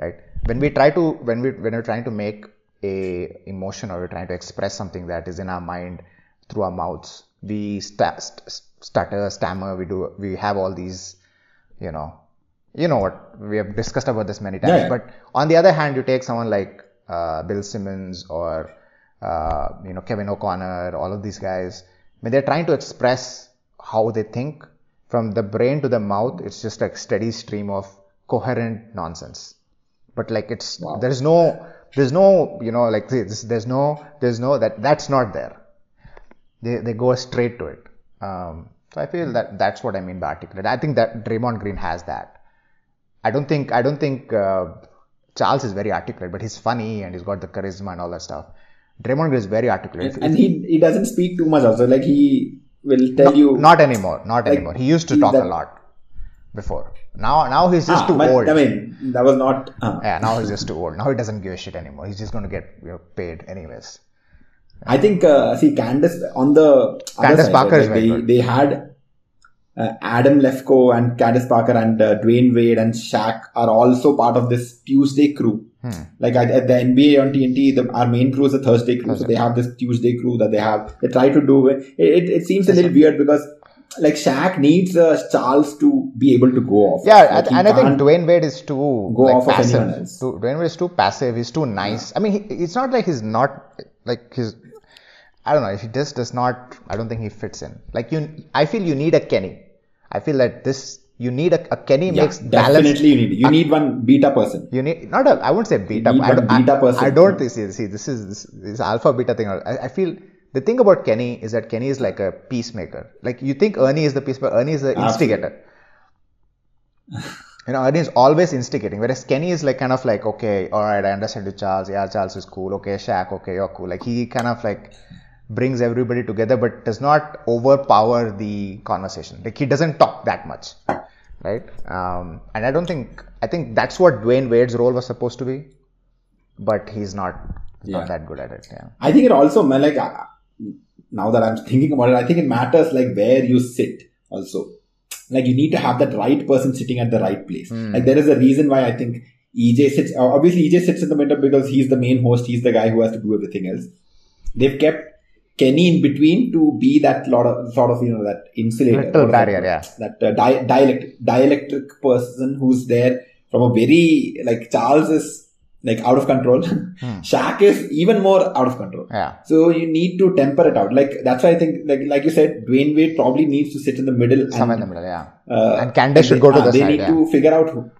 [SPEAKER 4] right? When we try to when we when we're trying to make a emotion or we're trying to express something that is in our mind through our mouths, we sta- st- stutter, stammer. We do we have all these, you know, you know what we have discussed about this many times.
[SPEAKER 3] Yeah.
[SPEAKER 4] But on the other hand, you take someone like uh, Bill Simmons or uh, you know Kevin O'Connor, all of these guys. When they're trying to express how they think from the brain to the mouth, it's just a steady stream of coherent nonsense. But like it's
[SPEAKER 3] Wow.
[SPEAKER 4] there's no there's no you know like this, there's no there's no that that's not there. They they go straight to it. Um, so I feel that that's what I mean by articulate. I think that Draymond Green has that. I don't think I don't think uh, Charles is very articulate, but he's funny and he's got the charisma and all that stuff. Draymond Green is very articulate.
[SPEAKER 3] and he he doesn't speak too much. Also, like he will tell you
[SPEAKER 4] not anymore, not
[SPEAKER 3] like,
[SPEAKER 4] anymore. He used to talk
[SPEAKER 3] that-
[SPEAKER 4] a lot before. Now now he's just
[SPEAKER 3] Ah,
[SPEAKER 4] too
[SPEAKER 3] but,
[SPEAKER 4] old.
[SPEAKER 3] I mean, that was not. Uh,
[SPEAKER 4] yeah, now he's just too old. Now he doesn't give a shit anymore. He's just going to get you know, paid anyways.
[SPEAKER 3] I think uh, see Candace on the
[SPEAKER 4] Candace
[SPEAKER 3] side,
[SPEAKER 4] Parker is
[SPEAKER 3] like
[SPEAKER 4] very
[SPEAKER 3] they,
[SPEAKER 4] good.
[SPEAKER 3] they had uh, Adam Lefkoe and Candace Parker and uh, Dwyane Wade and Shaq are also part of this Tuesday crew.
[SPEAKER 4] Hmm.
[SPEAKER 3] Like at, at the NBA on TNT, the, our main crew is the Thursday crew, so they have this Tuesday crew that they have. They try to do it. It, it seems a little weird because like Shaq needs uh, Charles to be able to go off.
[SPEAKER 4] Yeah,
[SPEAKER 3] Like,
[SPEAKER 4] and- I think Dwyane Wade is too
[SPEAKER 3] go
[SPEAKER 4] like,
[SPEAKER 3] off of
[SPEAKER 4] passive.
[SPEAKER 3] anyone else.
[SPEAKER 4] Too, Dwyane Wade is too passive. He's too nice. I mean, he, it's not like he's not like he's. I don't know. If he just does not, I don't think he fits in. Like you, I feel you need a Kenny. I feel that this you need a, a Kenny
[SPEAKER 3] yeah,
[SPEAKER 4] makes balance.
[SPEAKER 3] definitely you need you need one beta person.
[SPEAKER 4] You need not a. I won't say beta. I don't,
[SPEAKER 3] beta
[SPEAKER 4] I,
[SPEAKER 3] person.
[SPEAKER 4] I don't see. See, this is this, this alpha beta thing. I, I feel the thing about Kenny is that Kenny is like a peacemaker. Like you think Ernie is the peacemaker. Ernie is the instigator. You know, Ernie is always instigating, whereas Kenny is like kind of like, okay, all right, I understand you, Charles. Yeah, Charles is cool. Okay, Shaq, okay, you're cool. Like he kind of like brings everybody together, but does not overpower the conversation. Like he doesn't talk that much, right? Um, and I don't think I think that's what Dwyane Wade's role was supposed to be, but he's not
[SPEAKER 3] Yeah.
[SPEAKER 4] not that good at it. Yeah.
[SPEAKER 3] I think it also man, like uh, now that I'm thinking about it, I think it matters like where you sit also. Like you need to have that right person sitting at the right place. Like there is a reason why I think EJ sits. Obviously, EJ sits in the middle because he's the main host. He's the guy who has to do everything else. They've kept Kenny in between to be that lot of sort of you know that insulator,
[SPEAKER 4] Little barrier,
[SPEAKER 3] that?
[SPEAKER 4] yeah.
[SPEAKER 3] That uh, di- dialect dielectric person who's there from a very like Charles is like out of control. Shaq is even more out of control.
[SPEAKER 4] Hmm. Yeah.
[SPEAKER 3] So you need to temper it out. Like that's why I think, like like you said, Dwyane Wade probably needs to sit in the middle.
[SPEAKER 4] Somewhere in the middle. Yeah.
[SPEAKER 3] uh,
[SPEAKER 4] And Candace should
[SPEAKER 3] they,
[SPEAKER 4] go to
[SPEAKER 3] uh,
[SPEAKER 4] the
[SPEAKER 3] They
[SPEAKER 4] side,
[SPEAKER 3] need
[SPEAKER 4] yeah.
[SPEAKER 3] to figure out who.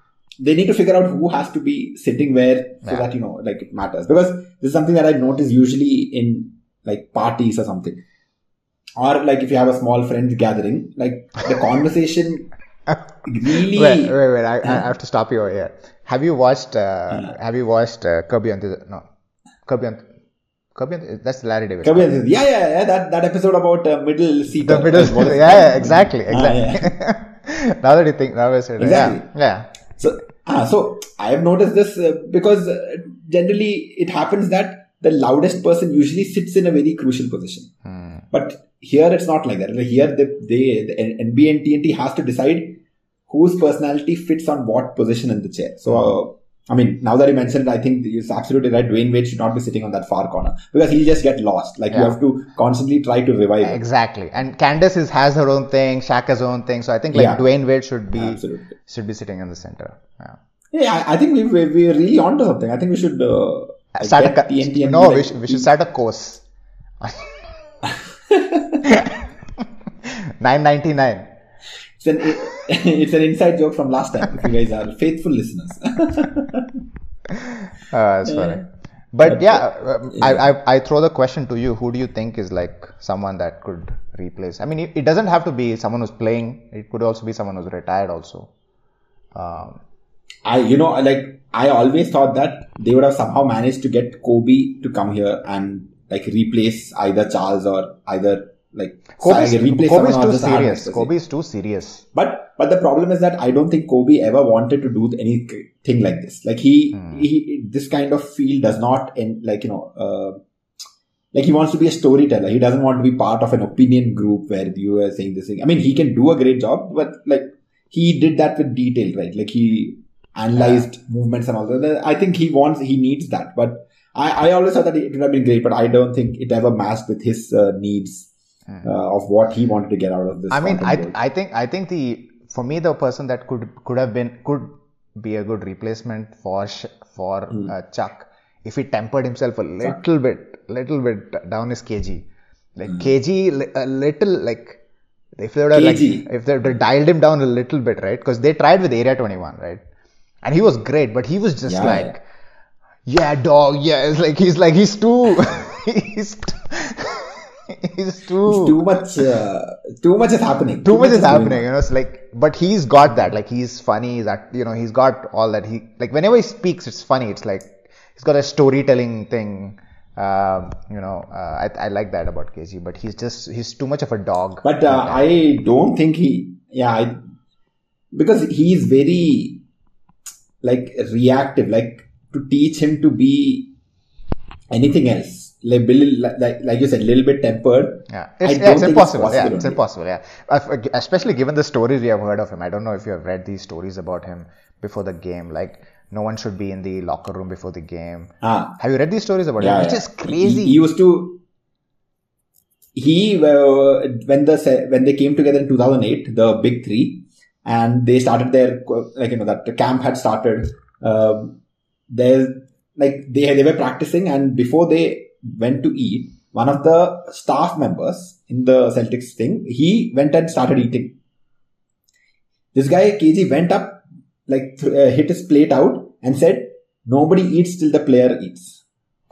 [SPEAKER 3] They need to figure out who has to be sitting where, so
[SPEAKER 4] Yeah.
[SPEAKER 3] that you know, like it matters. Because this is something that I notice usually in like parties or something, or like if you have a small friends gathering, like the conversation really.
[SPEAKER 4] Wait, wait, wait. I, I have to stop you over here. Have you watched? Uh, have you watched uh, Kirby the no? Kirby on Kirby that's Larry David.
[SPEAKER 3] Here, Yeah, yeah, yeah. That that episode about uh, middle seat.
[SPEAKER 4] the middle. yeah, yeah, exactly,
[SPEAKER 3] Ah,
[SPEAKER 4] exactly. now that you think, now I said, it,
[SPEAKER 3] Exactly.
[SPEAKER 4] yeah, yeah.
[SPEAKER 3] So, ah, so I have noticed this uh, because uh, generally it happens that the loudest person usually sits in a very crucial position.
[SPEAKER 4] Hmm.
[SPEAKER 3] But here it's not like that. Here the, they, the NBA and TNT has to decide whose personality fits on what position in the chair. So, uh, I mean, now that you mentioned, it, I think it's absolutely right. Dwyane Wade should not be sitting on that far corner because he'll just get lost. Like you have to constantly try to revive him.
[SPEAKER 4] Exactly. And Candace is, has her own thing, Shaq has her own thing. So I think like
[SPEAKER 3] Yeah.
[SPEAKER 4] Dwyane Wade should be
[SPEAKER 3] Absolutely.
[SPEAKER 4] should be sitting in the center. Yeah.
[SPEAKER 3] Yeah, I, I think we, we, we're really onto something. I think we should uh,
[SPEAKER 4] Start a,
[SPEAKER 3] get
[SPEAKER 4] co-
[SPEAKER 3] TNT and
[SPEAKER 4] no, we
[SPEAKER 3] like-
[SPEAKER 4] should, we should start a course. Nine ninety nine.
[SPEAKER 3] It's an it's an inside joke from last time. If you guys are faithful listeners.
[SPEAKER 4] Uh, that's funny. But yeah, uh, I, I I throw the question to you. Who do you think is like someone that could replace? I mean, it, it doesn't have to be someone who's playing. It could also be someone who's retired. Also, um,
[SPEAKER 3] I, you know, like I always thought that they would have somehow managed to get Kobe to come here and like replace either Charles or either like
[SPEAKER 4] Kobe's,
[SPEAKER 3] replace
[SPEAKER 4] Kobe's too serious.
[SPEAKER 3] extra
[SPEAKER 4] Kobe's too serious.
[SPEAKER 3] But but the problem is that I don't think Kobe ever wanted to do anything like this. Like he
[SPEAKER 4] Hmm.
[SPEAKER 3] he this kind of field does not end like you know. Uh, like he wants to be a storyteller. He doesn't want to be part of an opinion group where you are saying this thing. I mean, he can do a great job, but like he did that with detail, right? Like he analyzed movements and all that. I think he wants, he needs that. But I, I always thought that it would have been great, but I don't think it ever matched with his uh, needs uh, of what he wanted to get out of this.
[SPEAKER 4] Hmm. I mean, I. I think I think the for me the person that could could have been could be a good replacement for Sh- for
[SPEAKER 3] Hmm.
[SPEAKER 4] uh, Chuck if he tempered himself a little bit, little bit down his kg, like
[SPEAKER 3] Hmm.
[SPEAKER 4] kg a little like if they would have like if they would have dialed him down a little bit, right? Because they tried with Area 21, right? And he was great, but he was just
[SPEAKER 3] Yeah,
[SPEAKER 4] like, yeah, dog, yeah. It's like he's like he's too, he's. Too, He's too
[SPEAKER 3] too much uh, too much is happening
[SPEAKER 4] too much is happening
[SPEAKER 3] on.
[SPEAKER 4] you know it's like but he's got that like he's funny that you know he's got all that he like whenever he speaks it's funny it's like he's got a storytelling thing um, you know uh, I, I like that about KG but he's just he's too much of a dog
[SPEAKER 3] but uh, i don't think he yeah I, because he's very like reactive like to teach him to be anything else. Like like like, you said a little bit tempered.
[SPEAKER 4] Yeah. It's, yeah, it's impossible
[SPEAKER 3] it's
[SPEAKER 4] yeah it's impossible yeah. Uh, especially given the stories we have heard of him. I don't know if you have read these stories about him before the game. Like no one should be in the locker room before the game.
[SPEAKER 3] Ah.
[SPEAKER 4] Have you read these stories about
[SPEAKER 3] yeah,
[SPEAKER 4] him which
[SPEAKER 3] yeah.
[SPEAKER 4] is crazy.
[SPEAKER 3] He, he used to he uh, when the when they came together in 2008 the big three and they started their like you know that the camp had started um, there like they they were practicing and before they went to eat one of the staff members in the celtics thing he went and started eating. This guy kg went up like th- uh, hit his plate out and said nobody eats till the player eats.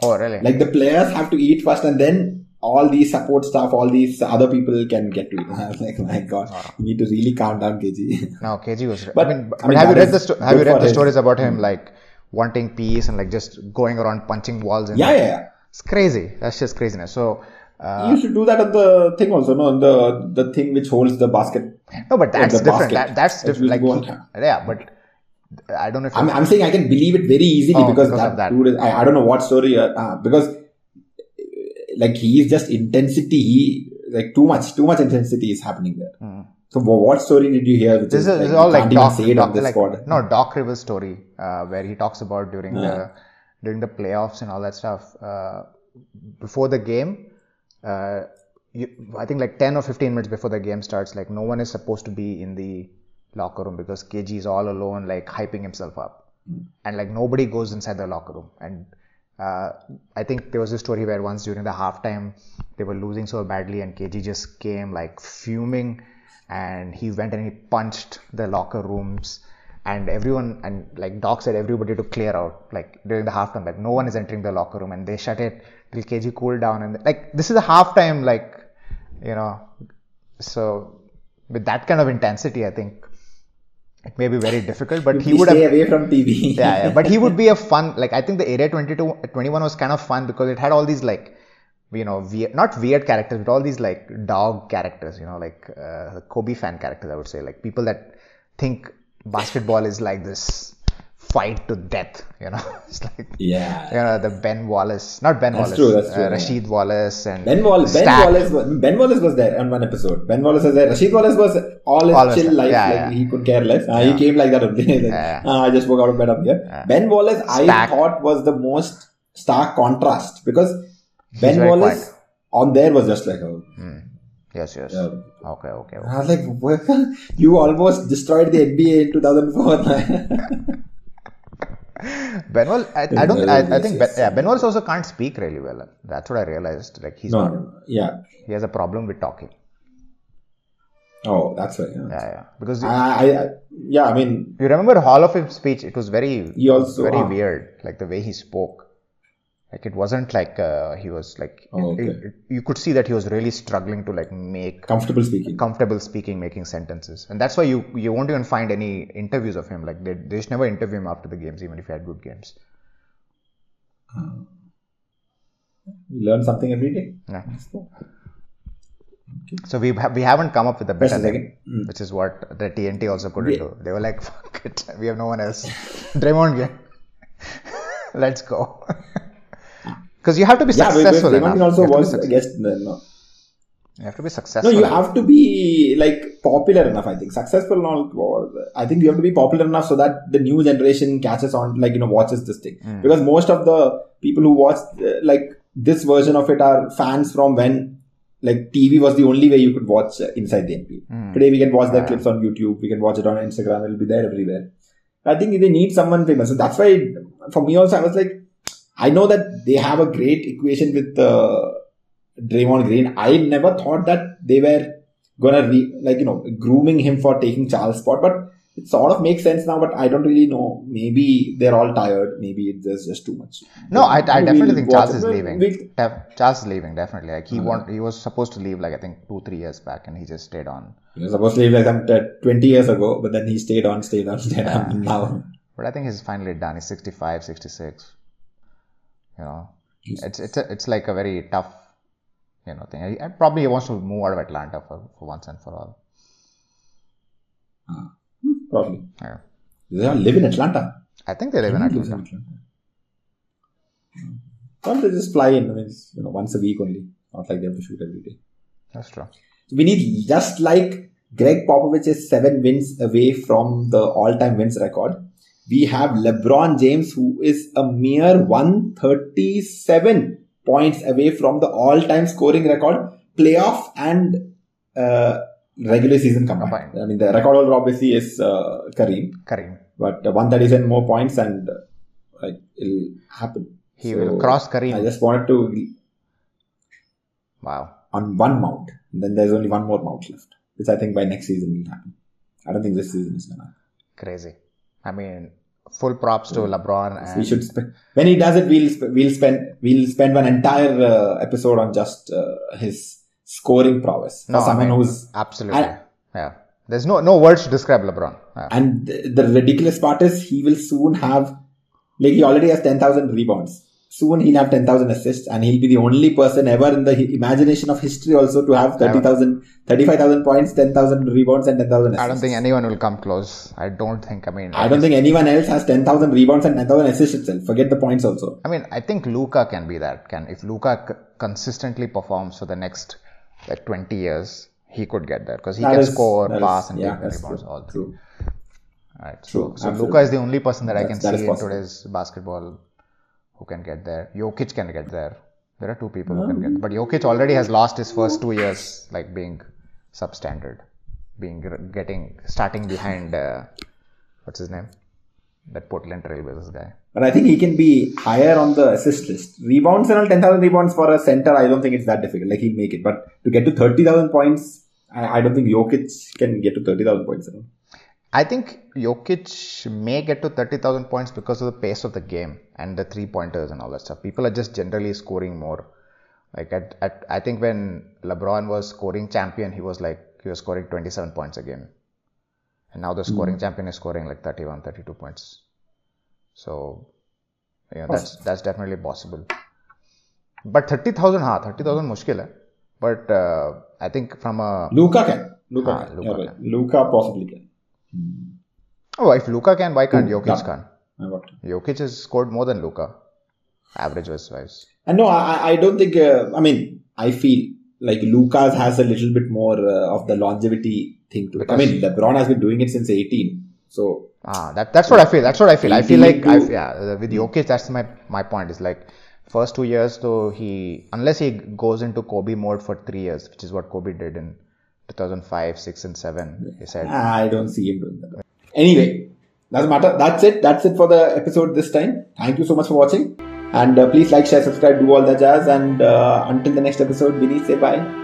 [SPEAKER 4] Oh really?
[SPEAKER 3] Like the players have to eat first and then all these support staff, all these other people can get to it. I was like, my God, you need to really calm down, KG.
[SPEAKER 4] No, KG was.
[SPEAKER 3] But,
[SPEAKER 4] I mean, but
[SPEAKER 3] I mean,
[SPEAKER 4] have you read the sto- have you read the
[SPEAKER 3] his-
[SPEAKER 4] stories about him like wanting peace and like just going around punching walls? And
[SPEAKER 3] yeah, yeah, yeah.
[SPEAKER 4] It's crazy. That's just craziness. So. Uh,
[SPEAKER 3] you should do that on the thing also, no? On the the thing which holds the basket.
[SPEAKER 4] no, but that's different. That, that's different. Like,
[SPEAKER 3] used to go
[SPEAKER 4] he- yeah, but I don't know if
[SPEAKER 3] I'm, I'm saying I can believe it very easily
[SPEAKER 4] Oh,
[SPEAKER 3] because,
[SPEAKER 4] because
[SPEAKER 3] that,
[SPEAKER 4] that.
[SPEAKER 3] dude is, I, I don't know what story, uh, uh, because like he is just intensity, he, like too much, too much intensity is happening there. So what story did you hear? Which
[SPEAKER 4] this
[SPEAKER 3] is, like,
[SPEAKER 4] is all like Doc, Doc-
[SPEAKER 3] on this
[SPEAKER 4] like,
[SPEAKER 3] pod.
[SPEAKER 4] no Doc Rivers story uh, where he talks about during the during the playoffs and all that stuff uh, before the game. Uh, you, I think like 10 or 15 minutes before the game starts, like no one is supposed to be in the locker room because KG is all alone, like hyping himself up, and like nobody goes inside the locker room. And uh, I think there was a story where once during the halftime they were losing so badly, and KG just came like fuming, and he went and he punched the locker rooms. And everyone and like Doc said, everybody to clear out like during the halftime. Like no one is entering the locker room, and they shut it till KG cooled down. And like this is a halftime, like you know. So with that kind of intensity, I think it may be very difficult. But he would
[SPEAKER 3] stay
[SPEAKER 4] have
[SPEAKER 3] away from TV.
[SPEAKER 4] yeah, yeah, but he would be a fun like I think the area 22 21 was kind of fun because it had all these like you know weird, not weird characters but all these like dog characters you know like uh, Kobe fan characters I would say like people that think basketball is like this fight to death. You know, it's like
[SPEAKER 3] Yeah.
[SPEAKER 4] you know the Ben Wallace, not Ben
[SPEAKER 3] That's
[SPEAKER 4] Wallace,
[SPEAKER 3] true, that's true,
[SPEAKER 4] uh,
[SPEAKER 3] yeah.
[SPEAKER 4] Rasheed Wallace and
[SPEAKER 3] Ben Wallace, Ben Wallace, was, Ben Wallace was there on one episode. Ben Wallace was there. Rasheed Wallace was all his
[SPEAKER 4] Always
[SPEAKER 3] chill life,
[SPEAKER 4] Yeah,
[SPEAKER 3] like
[SPEAKER 4] yeah.
[SPEAKER 3] he could care less. Uh, He came like that only. Like,
[SPEAKER 4] Yeah.
[SPEAKER 3] "Ah, I just woke out of bed up here. Ben Wallace, I thought was the most stark contrast because Ben Wallace
[SPEAKER 4] quiet.
[SPEAKER 3] on there was just like, oh,
[SPEAKER 4] Yes, yes.
[SPEAKER 3] Yeah.
[SPEAKER 4] Okay, okay. okay.
[SPEAKER 3] I was like, you almost destroyed the NBA in 2004.
[SPEAKER 4] Ben Wallace, I, I don't. I, I think
[SPEAKER 3] yes.
[SPEAKER 4] ben, yeah, Ben Wallace also can't speak really well. That's what I realized. Like he's
[SPEAKER 3] no,
[SPEAKER 4] not.
[SPEAKER 3] no, no. yeah.
[SPEAKER 4] He has a problem with talking.
[SPEAKER 3] Oh, that's right. Yeah.
[SPEAKER 4] Yeah, yeah. Because
[SPEAKER 3] I, I, I, yeah, I mean,
[SPEAKER 4] you remember Hall of Fame speech? It was very,
[SPEAKER 3] He also-
[SPEAKER 4] very
[SPEAKER 3] ah.
[SPEAKER 4] weird. Like the way he spoke. Like it wasn't like uh, he was like.
[SPEAKER 3] Oh, okay.
[SPEAKER 4] it- it- you could see that he was really struggling to like make
[SPEAKER 3] comfortable speaking.
[SPEAKER 4] comfortable speaking, making sentences, and that's why you you won't even find any interviews of him. Like they they just never interview him after the games, even if he had good games.
[SPEAKER 3] You learn something every day.
[SPEAKER 4] Yeah. So we ha- we haven't come up with a better name.
[SPEAKER 3] Mm.
[SPEAKER 4] which is what the TNT also couldn't
[SPEAKER 3] Yeah.
[SPEAKER 4] do. They were like, "Fuck it, we have no one else." Draymond game. Let's go. Because you have to be
[SPEAKER 3] Yeah,
[SPEAKER 4] successful enough.
[SPEAKER 3] also
[SPEAKER 4] you, have
[SPEAKER 3] was,
[SPEAKER 4] to
[SPEAKER 3] I
[SPEAKER 4] be
[SPEAKER 3] guess, no,
[SPEAKER 4] you have to be successful.
[SPEAKER 3] No, you
[SPEAKER 4] enough.
[SPEAKER 3] have to be like popular enough. I think successful. Or- I think you have to be popular enough so that the new generation catches on, like you know, watches this thing.
[SPEAKER 4] Hmm.
[SPEAKER 3] Because most of the people who watch uh, like this version of it are fans from when like TV was the only way you could watch uh, inside the NBA.
[SPEAKER 4] Hmm.
[SPEAKER 3] Today we can watch their clips on YouTube. We can watch it on Instagram. It'll be there everywhere. I think they need someone famous. So that's why for me also I was like, I know that they have a great equation with uh, Draymond Green. I never thought that they were gonna re- like you know grooming him for taking Charles' spot, but it sort of makes sense now. But I don't really know. Maybe they're all tired. Maybe it's just, too much.
[SPEAKER 4] No, I, I
[SPEAKER 3] We'll
[SPEAKER 4] definitely think Charles is leaving.
[SPEAKER 3] we'll-
[SPEAKER 4] Def- Charles is leaving definitely. Like he
[SPEAKER 3] Uh-huh.
[SPEAKER 4] want he was supposed to leave like I think two three years back, and he just stayed on.
[SPEAKER 3] He was supposed to leave like some t- 20 years ago, but then he stayed on, stayed on, stayed on. Now,
[SPEAKER 4] But I think he's finally done. He's 65, 66. You know, it's it's a, it's like a very tough, you know, thing. And probably he wants to move out of Atlanta for, for once and for all. Ah.
[SPEAKER 3] Hmm, probably.
[SPEAKER 4] Yeah.
[SPEAKER 3] They all live in Atlanta.
[SPEAKER 4] I think they live in
[SPEAKER 3] He lives
[SPEAKER 4] Atlanta.
[SPEAKER 3] Or they just fly in, I mean, you know, once a week only. Not like they have to shoot every day.
[SPEAKER 4] That's true.
[SPEAKER 3] We need, just like Gregg Popovich is seven wins away from the all-time wins record, we have LeBron James who is a mere 137 points away from the all-time scoring record, playoff and uh, regular season combined.
[SPEAKER 4] Combined.
[SPEAKER 3] I mean, the record holder obviously is uh, Kareem,
[SPEAKER 4] Kareem.
[SPEAKER 3] but uh, 137 more points and uh, like it'll happen.
[SPEAKER 4] He
[SPEAKER 3] So,
[SPEAKER 4] will cross Kareem.
[SPEAKER 3] I just wanted to
[SPEAKER 4] Wow.
[SPEAKER 3] on one mount. And then there's only one more mount left, which I think by next season will happen. I don't think this season is gonna. happen.
[SPEAKER 4] Crazy. I mean, full props to LeBron and
[SPEAKER 3] We should sp- when he does it, we'll sp- we'll spend we'll spend one entire uh, episode on just uh, his scoring prowess
[SPEAKER 4] No, I
[SPEAKER 3] someone
[SPEAKER 4] mean,
[SPEAKER 3] who's
[SPEAKER 4] absolutely.
[SPEAKER 3] I-
[SPEAKER 4] yeah. There's no no words to describe LeBron. Yeah.
[SPEAKER 3] and the, the ridiculous part is he will soon have like he already has ten thousand rebounds. Soon he'll have ten thousand assists, and he'll be the only person ever in the hi- imagination of history also to have 30,000, 35,000 points, ten thousand rebounds, and ten thousand assists.
[SPEAKER 4] I don't think anyone will come close. I don't think. I mean,
[SPEAKER 3] I don't think anyone else has 10,000 rebounds and 10,000 assists itself. Forget the points also.
[SPEAKER 4] I mean, I think Luka can be that. Can if Luka c- consistently performs for the next like 20 years, he could get there because he
[SPEAKER 3] That
[SPEAKER 4] can
[SPEAKER 3] is-
[SPEAKER 4] score,
[SPEAKER 3] that is-
[SPEAKER 4] pass, and
[SPEAKER 3] yeah,
[SPEAKER 4] take the rebounds
[SPEAKER 3] true.
[SPEAKER 4] all three.
[SPEAKER 3] True.
[SPEAKER 4] Right.
[SPEAKER 3] True,
[SPEAKER 4] So, so. Luka is the only person that I can
[SPEAKER 3] That's-
[SPEAKER 4] see in today's basketball who can get there. Jokic can get there. There are two people who can get, there. but Jokic already has lost his first two years, like being substandard, being getting starting behind. Uh, what's his name? That Portland Trailblazers guy.
[SPEAKER 3] But I think he can be higher on the assist list. Rebounds and all 10,000 rebounds for a center, I don't think it's that difficult. Like he'll make it. But to get to 30,000 points, I, I don't think Jokic can get to 30,000 points. at all.
[SPEAKER 4] I think Jokic may get to 30,000 points because of the pace of the game and the three pointers and all that stuff. People are just generally scoring more. Like at, at I think when LeBron was scoring champion, he was like he was scoring 27 points a game. And now the scoring champion is scoring like 31, 32 points. So yeah, that's that's definitely possible. But 30,000 ha 30,000 mushkil hai. But uh, I think from a
[SPEAKER 3] Luka can. Luka
[SPEAKER 4] Ah,
[SPEAKER 3] can.
[SPEAKER 4] Luka
[SPEAKER 3] You're right. Luka possibly can.
[SPEAKER 4] Oh if Luka can, why can't? Jokic
[SPEAKER 3] Done.
[SPEAKER 4] can? Jokic has scored more than Luka, average wise.
[SPEAKER 3] And no, I, I don't think. Uh, I mean, I feel like Luka's has a little bit more uh, of the longevity thing to it. I
[SPEAKER 4] Because-
[SPEAKER 3] mean, LeBron has been doing it since 18. So
[SPEAKER 4] Ah, that that's what I feel. That's what I feel. I feel like I, yeah, with Jokic, that's my my point. Is like first two years though he unless he goes into Kobe mode for three years, which is what Kobe did in 2005, six and seven. He said,
[SPEAKER 3] I don't see him doing that. Anyway, doesn't matter. That's it. That's it for the episode this time. Thank you so much for watching. And uh, please like, share, subscribe, do all the jazz. And uh, until the next episode, Vinny, say bye.